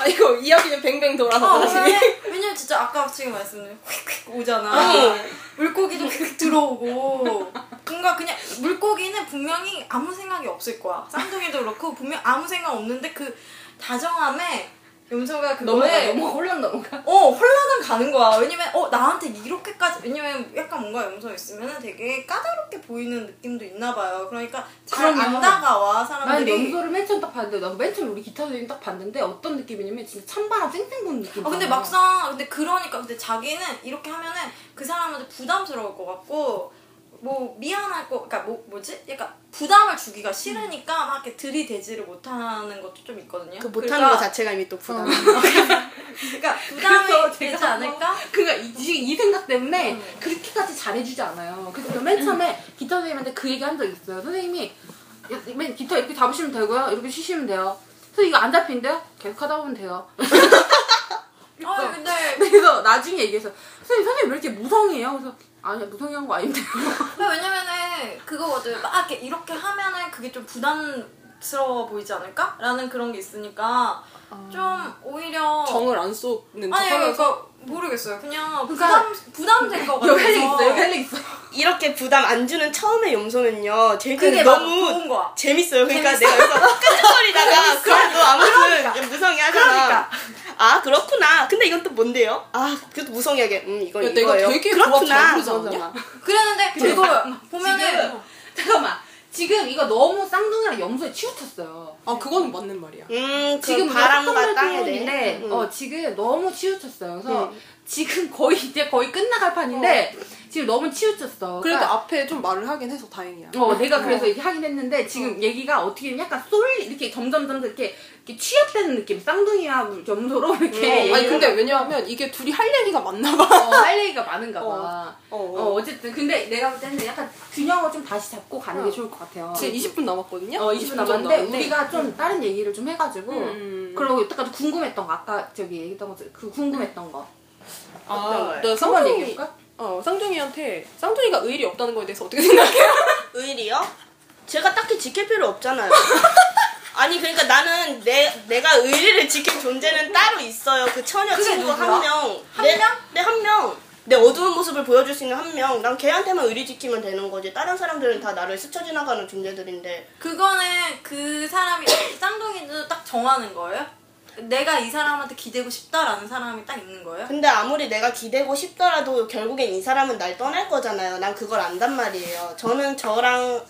아 이거 이야기는 뱅뱅 돌아서 어, 다시. 왜냐면, 왜냐면 진짜 아까 지금 말씀드린 휙휙 오잖아. 물고기도 휙 들어오고. 뭔가 그냥 물고기는 분명히 아무 생각이 없을 거야. 쌍둥이도 그렇고 분명 아무 생각 없는데 그 다정함에 염소가 그거에 넘어가 홀랑 넘어가 어 홀라당 가는 거야. 왜냐면 어 나한테 이렇게까지 왜냐면 약간 뭔가 염소 있으면은 되게 까다롭게 보이는 느낌도 있나 봐요. 그러니까 잘 안. 다가와 난 사람들이. 염소를 맨 처음 딱 봤는데 난 맨 처음 우리 기타 선생님 딱 봤는데 어떤 느낌이냐면 진짜 찬바람 쌩쌩 부는 느낌 아 근데 막상 근데 그러니까 근데 자기는 이렇게 하면은 그 사람한테 부담스러울 것 같고 뭐 미안할 거 그러니까 뭐 뭐지? 약간 부담을 주기가 싫으니까 막 이렇게 들이대지를 못하는 것도 좀 있거든요. 그 못하는 그러니까, 거 자체가 이미 또 부담. 그러니까 부담이 되지 않을까? 그니까 이, 이- 이 생각 때문에 그렇게까지 잘해주지 않아요. 그래서 저맨 처음에 기타 선생님한테 그 얘기 한 적 있어요. 선생님이 야, 맨 기타 이렇게 잡으시면 되고요. 이렇게 쉬시면 돼요. 그래서 이거 안 잡힌대요? 계속 하다 보면 돼요. 아 근데 그래서 나중에 얘기해서 선생님 선생님 왜 이렇게 무성해요? 그래서 아니야 무성한 거 아닌데요. 왜냐면은 그거거든 막 이렇게 이렇게 하면은 그게 좀 부담스러워 보이지 않을까? 라는 그런 게 있으니까 좀 오히려 정을 안 쏟는 아니 척하면서 그러니까 모르겠어요. 그냥 그러니까 부담 부담될 것 같아서 여기 있어 여기 있어. 이렇게 부담 안 주는 처음에 염소는요. 그게 막 너무 좋은 거야. 재밌어요. 그러니까 재밌어? 내가 여기서 끈적거리다가 그래도 아무튼 무성이 하잖아. 그러니까. 아 그렇구나. 근데 이건 또 뭔데요? 아 그것도 무성하게. 음 이건 야, 이거예요. 되게 그렇구나. 그랬는데 그거 보면은 지금 잠깐만 지금 이거 너무 쌍둥이랑 염소에 치우쳤어요. 아 그거는 맞는 말이야. 음, 그 지금 바람과 땅에 대해. 음. 어 지금 너무 치우쳤어요. 그래서 음. 지금 거의 이제 거의 끝나갈 판인데 지금 너무 치우쳤어. 그래도 그러니까 앞에 좀 말을 하긴 해서 다행이야. 어, 내가 그래서 이렇게 하긴 했는데 지금 얘기가 어떻게 약간 쏠 이렇게 점점 점점 이렇게, 이렇게 취업되는 느낌. 쌍둥이와 염소로 이렇게. 어, 아니 근데 왜냐하면 이게 둘이 할 얘기가 많나 봐. 어, 할 얘기가 많은가 봐. 어, 어, 어. 어쨌든 근데 내가 볼 때는 약간 균형을 좀 다시 잡고 가는 게 어. 좋을 것 같아요. 지금 20분 남았거든요. 어, 20분 남았는데 우리가 좀 다른 얘기를 좀 해가지고 음. 그리고 여태까지 궁금했던 거 아까 저기 얘기했던 거그 궁금했던 거 아, 나 한번 쌍둥이 얘기해볼까? 어 쌍둥이한테 쌍둥이가 의리 없다는 거에 대해서 어떻게 생각해요? 의리요? 제가 딱히 지킬 필요 없잖아요. 아니 그러니까 나는 내 내가 의리를 지킬 존재는 따로 있어요. 그 처녀 친구? 한 명. 한 내, 명? 네, 한 명. 내 어두운 모습을 보여줄 수 있는 한 명. 난 걔한테만 의리 지키면 되는 거지. 다른 사람들은 다 나를 스쳐 지나가는 존재들인데. 그거는 그 사람이 쌍둥이도 딱 정하는 거예요? 내가 이 사람한테 기대고 싶다라는 사람이 딱 있는 거예요? 근데 아무리 내가 기대고 싶더라도 결국엔 이 사람은 날 떠날 거잖아요. 난 그걸 안단 말이에요. 저는 저랑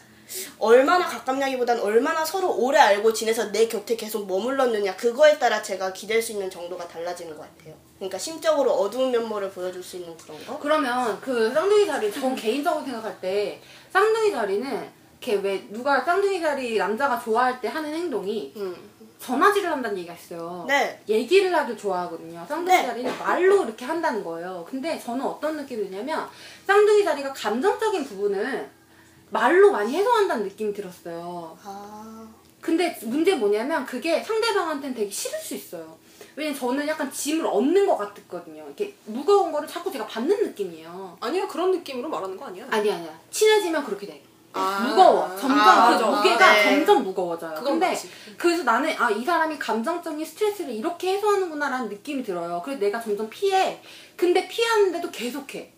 얼마나 가깝냐기보단 얼마나 서로 오래 알고 지내서 내 곁에 계속 머물렀느냐 그거에 따라 제가 기댈 수 있는 정도가 달라지는 것 같아요. 그러니까 심적으로 어두운 면모를 보여줄 수 있는 그런 거. 그러면 그 쌍둥이 자리 전 개인적으로 생각할 때 쌍둥이 자리는 이렇게 왜 누가 쌍둥이 자리 남자가 좋아할 때 하는 행동이 음. 전화질을 한다는 얘기가 있어요. 네. 얘기를 하길 좋아하거든요. 쌍둥이 네. 자리는 말로 이렇게 한다는 거예요. 근데 저는 어떤 느낌이 드냐면 쌍둥이 자리가 감정적인 부분을 말로 많이 해소한다는 느낌이 들었어요. 아. 근데 문제 뭐냐면 그게 상대방한테는 되게 싫을 수 있어요. 왜냐면 저는 약간 짐을 얻는 것 같았거든요. 이렇게 무거운 거를 자꾸 제가 받는 느낌이에요. 아니야 그런 느낌으로 말하는 거 아니야. 아니야, 아니야. 친해지면 그렇게 돼. 아. 무거워. 점점 아, 그 맞아. 무게가 네. 점점 무거워져요. 근데 맞지. 그래서 나는 아 이 사람이 감정적인 스트레스를 이렇게 해소하는구나라는 느낌이 들어요. 그래서 내가 점점 피해. 근데 피하는데도 계속해.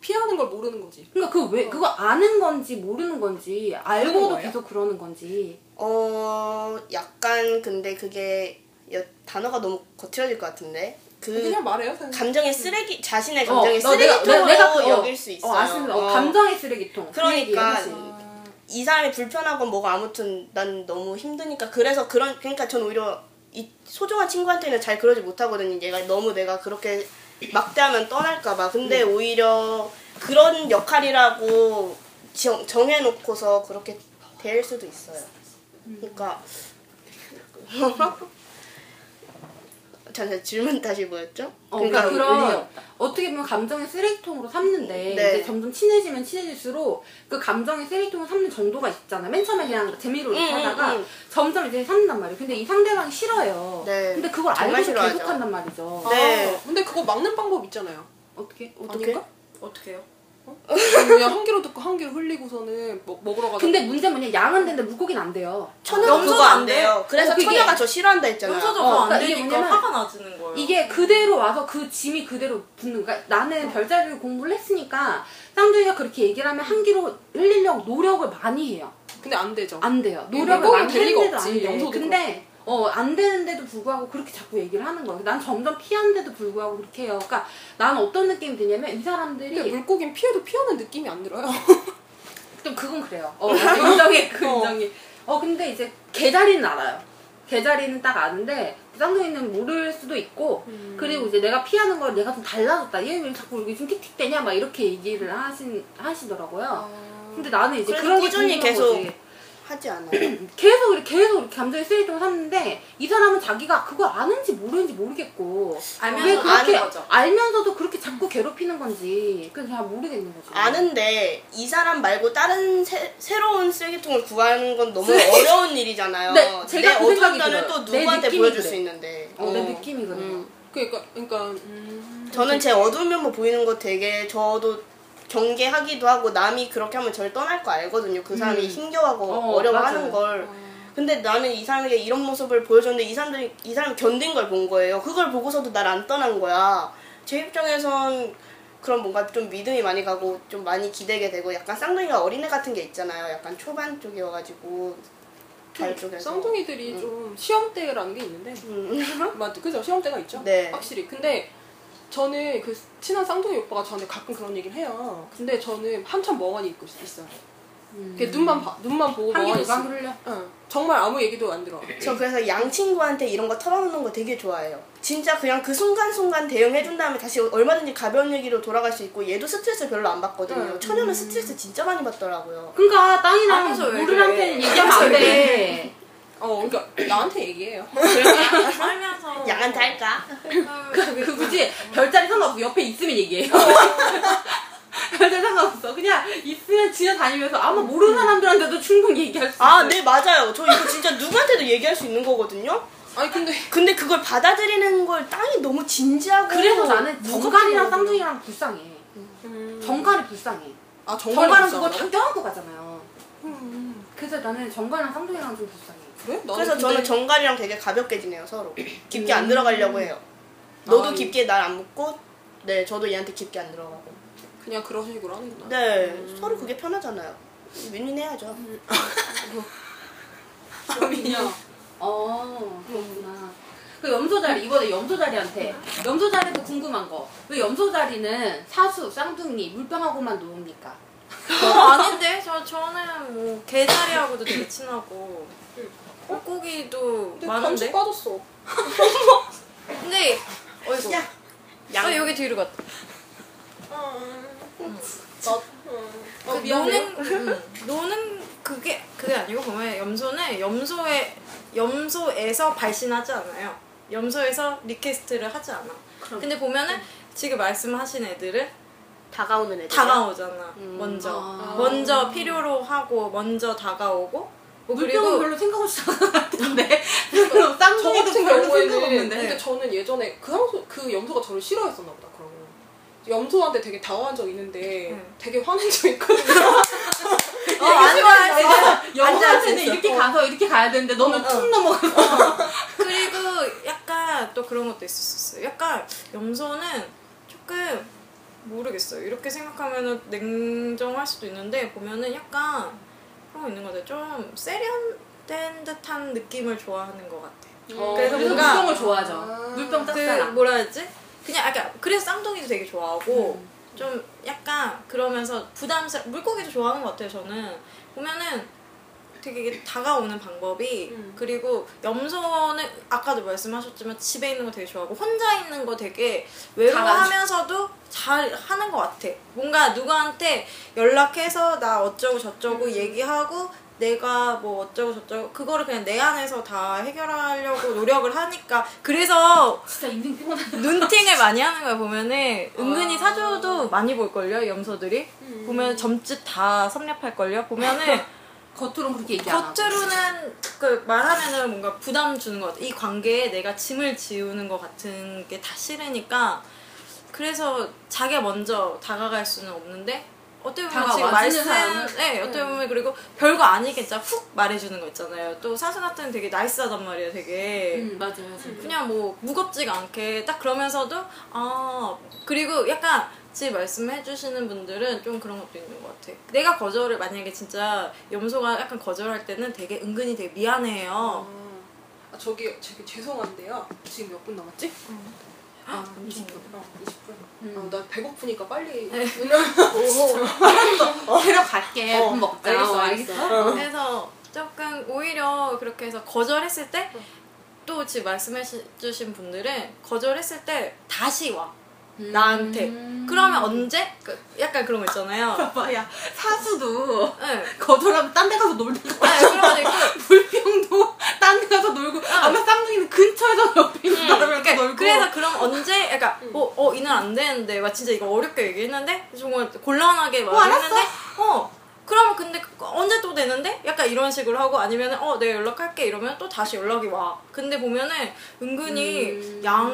피하는 걸 모르는 거지. 그러니까 그 왜 그거 아는 건지 모르는 건지 알고도? 계속 그러는 건지. 어 약간 근데 그게 여- 단어가 너무 거칠어질 것 같은데 그 그냥 말해요. 그냥. 감정의 쓰레기 자신의 감정의 어, 너 내가- 쓰레기통으로 내가 그- 어, 여길 수 있어요. 어, 아시는 어, 어. 감정의 쓰레기통. 그 그러니까 얘기 하지. 이 사람이 불편하건 뭐가 아무튼 난 너무 힘드니까 그래서 그런 그러니까 전 오히려 이 소중한 친구한테는 잘 그러지 못하거든요. 얘가 너무 내가 그렇게 막대하면 떠날까봐. 근데 음. 오히려 그런 역할이라고 정, 정해놓고서 그렇게 될 수도 있어요. 음. 그러니까 잠깐 질문 다시 뭐였죠? 어, 그러니까 의미 그런. 어떻게 보면 감정의 쓰레기통으로 삼는데 네. 이제 점점 친해지면 친해질수록 그 감정의 쓰레기통을 삼는 정도가 있잖아. 맨 처음에 그냥 재미로 이렇게 음, 음, 하다가 음. 점점 이제 삼는단 말이에요. 근데 이 상대방이 싫어요. 네. 근데 그걸 정말 알고도 싫어하죠. 계속 한단 말이죠. 네. 아, 근데 그거 막는 방법 있잖아요. 어떻게? 어떻게? 아닌가? 어떻게 해 요? 그냥 한 귀로 듣고 한 귀로 흘리고서는 먹, 먹으러 가자. 근데 문제는 뭐냐 양은 되는데 물고기는 안 돼요. 처녀도 염소도 그거 안 돼? 돼요. 그래서 어, 그게- 처녀가 저 싫어한다 했잖아요. 염소도 어, 안 그러니까 이게 되니까 뭐냐면 화가 나지는 거예요. 이게 그대로 와서 그 짐이 그대로 붙는 거야. 나는 별자리를 공부를 했으니까 쌍둥이가 그렇게 얘기를 하면 한 귀로 흘리려고 노력을 많이 해요. 근데 안 되죠. 안 돼요. 노력을 많이 될 리가 했는데도 없지, 안 돼. 염소도 근데 어, 안 되는데도 불구하고 그렇게 자꾸 얘기를 하는 거야. 난 점점 피하는데도 불구하고 그렇게 해요. 그러니까 나는 어떤 느낌이 드냐면 이 사람들이 물고기는 피해도 피하는 느낌이 안 들어요. 좀 그건 그래요. 어, 인정해. 그 어. 인정이. 어, 근데 이제 개자리는 알아요. 개자리는 딱 아는데 쌍둥이는 모를 수도 있고 음. 그리고 이제 내가 피하는 걸 내가 좀 달라졌다. 얘왜 자꾸 이렇게 좀 틱틱대냐 막 이렇게 얘기를 하신 하시더라고요. 근데 나는 이제 그런 게 꾸준히 계속 거지. 하지 않아요. 계속 이렇게 계속 이렇게 감정의 쓰레기통을 샀는데 이 사람은 자기가 그걸 아는지 모르는지 모르겠고 알면서 왜 그렇게 아는 거죠. 알면서도 그렇게 자꾸 괴롭히는 건지 그잘 모르겠는 거지. 아는데 이 사람 말고 다른 새, 새로운 쓰레기통을 구하는 건 너무 어려운 일이잖아요. 네, 제가 내 그 생각이 어두운 면을 들어요. 또 내 누구한테 느낌이 보여줄 그래. 수 있는데. 어, 내 어. 느낌이 그래요. 음. 그러니까 그러니까 음, 저는 제 어두운 면모 보이는 거 되게 저도 경계하기도 하고 남이 그렇게 하면 저를 떠날 거 알거든요. 그 사람이 음. 어, 어, 어려워하는 맞아요. 걸. 근데 나는 이 사람에게 이런 모습을 보여줬는데 이 사람들이 이 사람이 견딘 걸 본 거예요. 그걸 보고서도 날 안 떠난 거야. 제 입장에선 그런 뭔가 좀 믿음이 많이 가고 좀 많이 기대게 되고 약간 쌍둥이가 어린애 같은 게 있잖아요. 약간 초반 쪽이어가지고 달 쪽에서. 쌍둥이들이 좀 시험대라는 게 있는데 음. 맞 그죠 시험대가 있죠. 네. 확실히. 근데 저는 그 친한 쌍둥이 오빠가 저한테 가끔 그런 얘기를 해요. 근데 저는 한참 멍하니 있고 있어요. 그 눈만 봐, 눈만 보고 한기 멍하니 누가 있어. 흘려? 응. 정말 아무 얘기도 안 들어. 저 그래서 양 친구한테 이런 거 털어놓는 거 되게 좋아해요. 진짜 그냥 그 순간순간 대응해준 다음에 다시 얼마든지 가벼운 얘기로 돌아갈 수 있고 얘도 스트레스 별로 안 받거든요. 응. 처녀는 스트레스 진짜 많이 받더라고요. 그러니까 땅이랑 알면서 왜 그래? 얘기하면 안 돼. 어, 그러니까 나한테 얘기해요. 살면서 양한테 할까? 그, 그 굳이 별자리 상관없어. 옆에 있으면 얘기해요. 별자리 상관없어. 그냥 있으면 지나다니면서 아마 모르는 사람들한테도 충분히 얘기할 수 있어. 아, 네, 맞아요. 저 이거 진짜 누구한테도 얘기할 수 있는 거거든요. 아니 근데 근데 그걸 받아들이는 걸 땅이 너무 진지하고 그래서 나는. 정갈이랑 쌍둥이랑 불쌍해. 음. 정갈이 불쌍해. 아 정갈은 그거? 다 껴안고 가잖아요. 음. 그래서 나는 정갈이랑 쌍둥이랑 좀 불쌍해. 그래? 그래서 근데 저는 정갈이랑 되게 가볍게 지내요, 서로. 깊게 안 들어가려고 해요. 아, 너도 이- 깊게 날 안 묻고, 네, 저도 얘한테 깊게 안 들어가고. 그냥 그런 식으로 하는구나. 네, 서로 그게 편하잖아요. 윈윈해야죠. 그렇군요. 어, 그렇구나. 그 염소자리, 이번에 염소자리한테. 염소자리도 궁금한 거. 왜 염소자리는 사수, 쌍둥이, 물병하고만 노니까? 어, 아닌데 저 저는 뭐 개자리하고도 되게 친하고 뻐꾸기도 근데 많은데 빠졌어. 근데 어이구 야, 양. 아 여기 뒤로 갔다 나, 어, 그. 노는 음, 노는 그게 그게 아니고 보면 염소는 염소에 염소에서 발신하지 않아요. 염소에서 리퀘스트를 하지 않아. 근데 보면은 지금 말씀하신 애들은 다가오는 애들. 다가오잖아. 음. 먼저 아. 먼저 필요로 하고 먼저 다가오고 뭐 물병은 그리고 별로 생각 없이 사는 것 같은데. 별로 저 쌍둥이도 같은 별로 생각 경우에는 없는데. 근데 저는 예전에 그 염소 그 염소가 저를 싫어했었나 보다. 그러면 염소한테 되게 다가간 적 있는데 응. 되게 화낸 적 있거든요. 어, 앉아 있어. 영화한테는 이렇게 가서 이렇게 가야 되는데 너는 툭 넘어가서 그리고 약간 또 그런 것도 있었어요. 약간 염소는 조금 모르겠어요. 이렇게 생각하면은 냉정할 수도 있는데 보면은 약간 거 있는 것 같아요. 좀 세련된 듯한 느낌을 좋아하는 것 같아. 어, 그래서 그래서 뭔가- 물병을 좋아하죠. 아. 물병 그 짝사랑. 뭐라 해야지? 그냥 약간 그래서 쌍둥이도 되게 좋아하고 음. 좀 약간 그러면서 부담스러 물고기도 좋아하는 것 같아요. 저는 보면은 되게 다가오는 방법이 음. 그리고 염소는 아까도 말씀하셨지만 집에 있는 거 되게 좋아하고 혼자 있는 거 되게 외로워하면서도 잘 하는 것 같아. 뭔가 누구한테 연락해서 나 어쩌고 저쩌고 음. 얘기하고 내가 뭐 어쩌고 저쩌고 그거를 그냥 내 안에서 다 해결하려고 노력을 하니까 그래서 진짜 인생 피곤하다. 눈팅을 많이 하는 거야 보면은 은근히 아. 사주도 많이 볼걸요 염소들이 음. 보면 점집 다 섭렵할걸요 보면은 겉으로는 그렇게 얘기 안 하고. 겉으로는 그 말하면은 뭔가 부담 주는 것 같아 이 관계에 내가 짐을 지우는 것 같은 게 다 싫으니까 그래서 자기가 먼저 다가갈 수는 없는데 어떻게 보면 지금 말씀? 네 어떻게 보면 그리고 별거 아니겠죠 훅 말해주는 거 있잖아요 또 사수 같은 는 되게 나이스하단 말이에요 되게 음 맞아 맞아. 그냥 뭐 무겁지가 않게 딱 그러면서도 아 그리고 약간 지금 말씀해 주시는 분들은 좀 그런 것도 있는 것 같아. 내가 거절을 만약에 진짜 염소가 약간 거절할 때는 되게 은근히 되게 미안해요. 아, 저기 되게 죄송한데요. 지금 몇 분 남았지? 아, 20분. 어, 20분. 음. 아, 나 배고프니까 빨리. 데려갈게. 어, 밥 먹자. 알겠어, 어, 알겠어. 그래서 조금 오히려 그렇게 해서 거절했을 때 또 지금 말씀해 주신 분들은 거절했을 때 다시 와. 음. 나한테. 그러면 언제? 그 약간 그런 거 있잖아요. 봐야 사수도 네. 거절하면 딴 데 가서 놀다가 네, 그러니까 물병도 딴 데 가서 놀고 아마 쌍둥이는 근처에서 옆에 있는 사람이랑 그러니까 놀고 그래서 그럼 언제 약간 어, 어 이날 안 되는데 막 진짜 이거 어렵게 얘기했는데 정말 곤란하게 어, 말했는데 어 그러면 근데 그- 언제 또 되는데 약간 이런 식으로 하고 아니면은 어 내가 연락할게 이러면 또 다시 연락이 와 근데 보면은 은근히 음. 양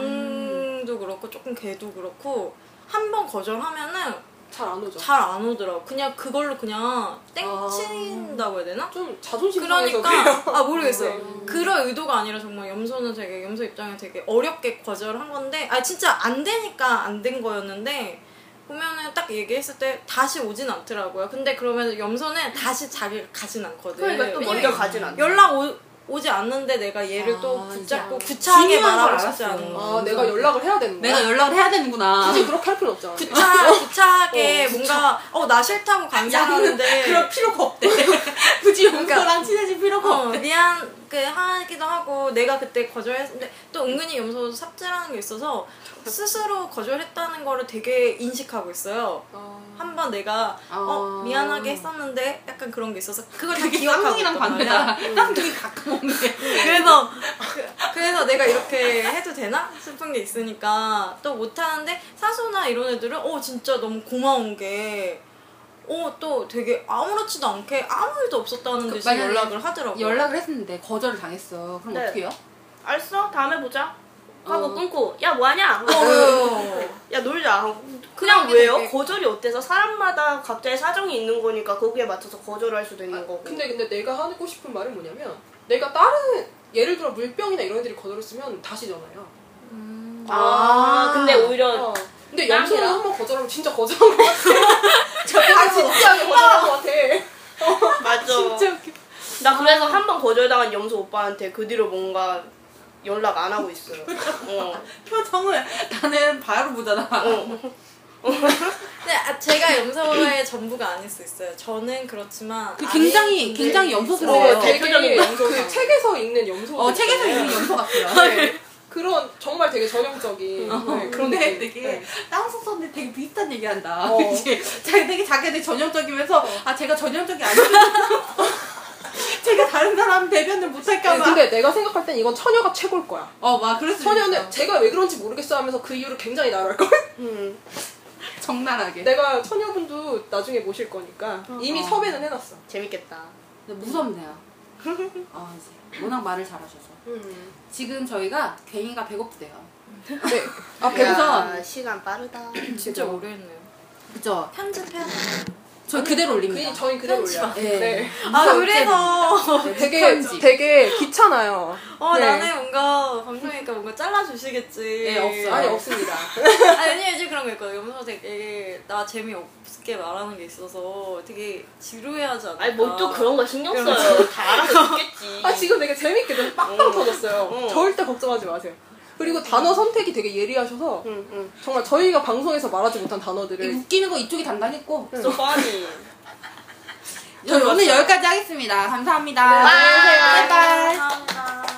도 그렇고 조금 개도 그렇고 한 번 거절하면은 잘 안 오죠. 잘 안 오더라고 그냥 그걸로 그냥 땡친다고 해야 되나? 좀 자존심 상해서 그러니까 그래요. 아 모르겠어요. 네. 그럴 의도가 아니라 정말 염소는 되게 염소 입장에 되게 어렵게 거절한 건데 아 진짜 안 되니까 안 된 거였는데 보면은 딱 얘기했을 때 다시 오진 않더라고요. 근데 그러면 염소는 다시 자기가 가진 않거든. 그러니까 또 먼저 가진 않아. 연락 오, 오지 않는데 내가 얘를 아, 또 붙잡고 구차하게 말하고 싶지. 않은 아, 거. 내가 연락을 해야 되는 거야. 내가 연락을 해야 되는구나 굳이 그렇게 할 필요 없잖아. 구차, 구차하게 어, 뭔가 어 나 싫다고 야는 간사하는데 그럴 필요가 없대 굳이 용서랑 친해질 필요가 어, 없대 미안 그 하기도 하고 내가 그때 거절했는데 또 은근히 염소 삽질하는 게 있어서 스스로 거절했다는 거를 되게 인식하고 있어요. 아, 한번 내가 어 아. 미안하게 했었는데 약간 그런 게 있어서 그걸 다 기억하고 있단 말이야. 반대다 쌍둥이 게 그래서 그, 그래서 내가 이렇게 해도 되나 싶은 게 있으니까 또 못하는데 사수나 이런 애들은 어 진짜 너무 고마운 게. 어, 또 되게 아무렇지도 않게 아무 일도 없었다는 듯이 만약에 연락을 하더라고요. 연락을 했는데 거절을 당했어 그럼 네. 어떻게 해요? 알았어 다음에 보자 하고 어. 끊고 야 뭐하냐 어. 야 놀자 하고 그런 그냥 게 왜요? 되게- 거절이 어때서 사람마다 각자의 사정이 있는 거니까 거기에 맞춰서 거절할 수도 있는 거고 근데 근데 내가 하고 싶은 말은 뭐냐면 내가 다른 예를 들어 물병이나 이런 애들이 거절했으면 다시 전화요. 아, 근데 오히려 어. 근데. 염소는 한번 거절하면 진짜 거절한 것 같아. 아 진짜 거절한 것 같아. 맞아 진짜 웃겨 나 그래서 한 번 거절당한 염소 오빠한테 그 뒤로 뭔가 연락 안 하고 있어요 어. 표정을 나는 바로 보잖아 어. 근데 아, 제가 염소의 전부가 아닐 수 있어요. 저는 그렇지만 그 굉장히 굉장히 염소스러워요. 어, 네, 대표적인 되게 염소상. 그 책에서 읽는 염소. 어 책에서 읽는 염소 같아요 네. 그런 정말 되게 전형적인 네, 그런 근데. 되게 네. 땅속선데 되게 비슷한 얘기한다. 어. 그치? 자기 되게 자기한테 전형적이면서 아 제가 전형적이 아니거든요. 제가 다른 사람 대변을 네, 못할까봐. 근데 내가 생각할 땐 이건 처녀가 최고일 거야. 어 막 그럴 수 처녀는. 제가 왜 그런지 모르겠어 하면서 그 이유를 굉장히 나열할 걸. 음. 적나라하게. 내가 처녀분도 나중에 모실 거니까 이미 어. 섭외는 해놨어. 재밌겠다 근데 무섭네요. 아 이제 워낙 말을 잘하셔서 음. 지금 저희가 괭이가 배고프대요. 네. 아 그래서- 야, 시간 빠르다 진짜 오래 했네요. 그죠? 편집해야 돼. 저 그대로 올립니다. 그, 저희 그대로 올려요. 네. 네. 아 그래서 되게 편집. 되게 귀찮아요. 어 네. 나는 뭔가 방송이니까 뭔가 잘라주시겠지. 네, 없어요. 아니 없습니다. 아니 요즘 그런 거 있거든. 염소 되게 나 재미없게 말하는 게 있어서 되게 지루해하지 않을까. 아니 뭐 또 그런 거 신경 써요. 다 알아서 듣겠지. 아 지금 되게 재밌게 너무 빵빵 터졌어요. 절대 걱정하지 마세요. 그리고 단어 선택이 되게 예리하셔서 응, 응. 정말 저희가 방송에서 말하지 못한 단어들을 웃기는 거 이쪽이 담당했고 So funny. 저 오늘 여기까지 하겠습니다. 감사합니다. 네, 안녕히 네, 계세요. 감사합니다.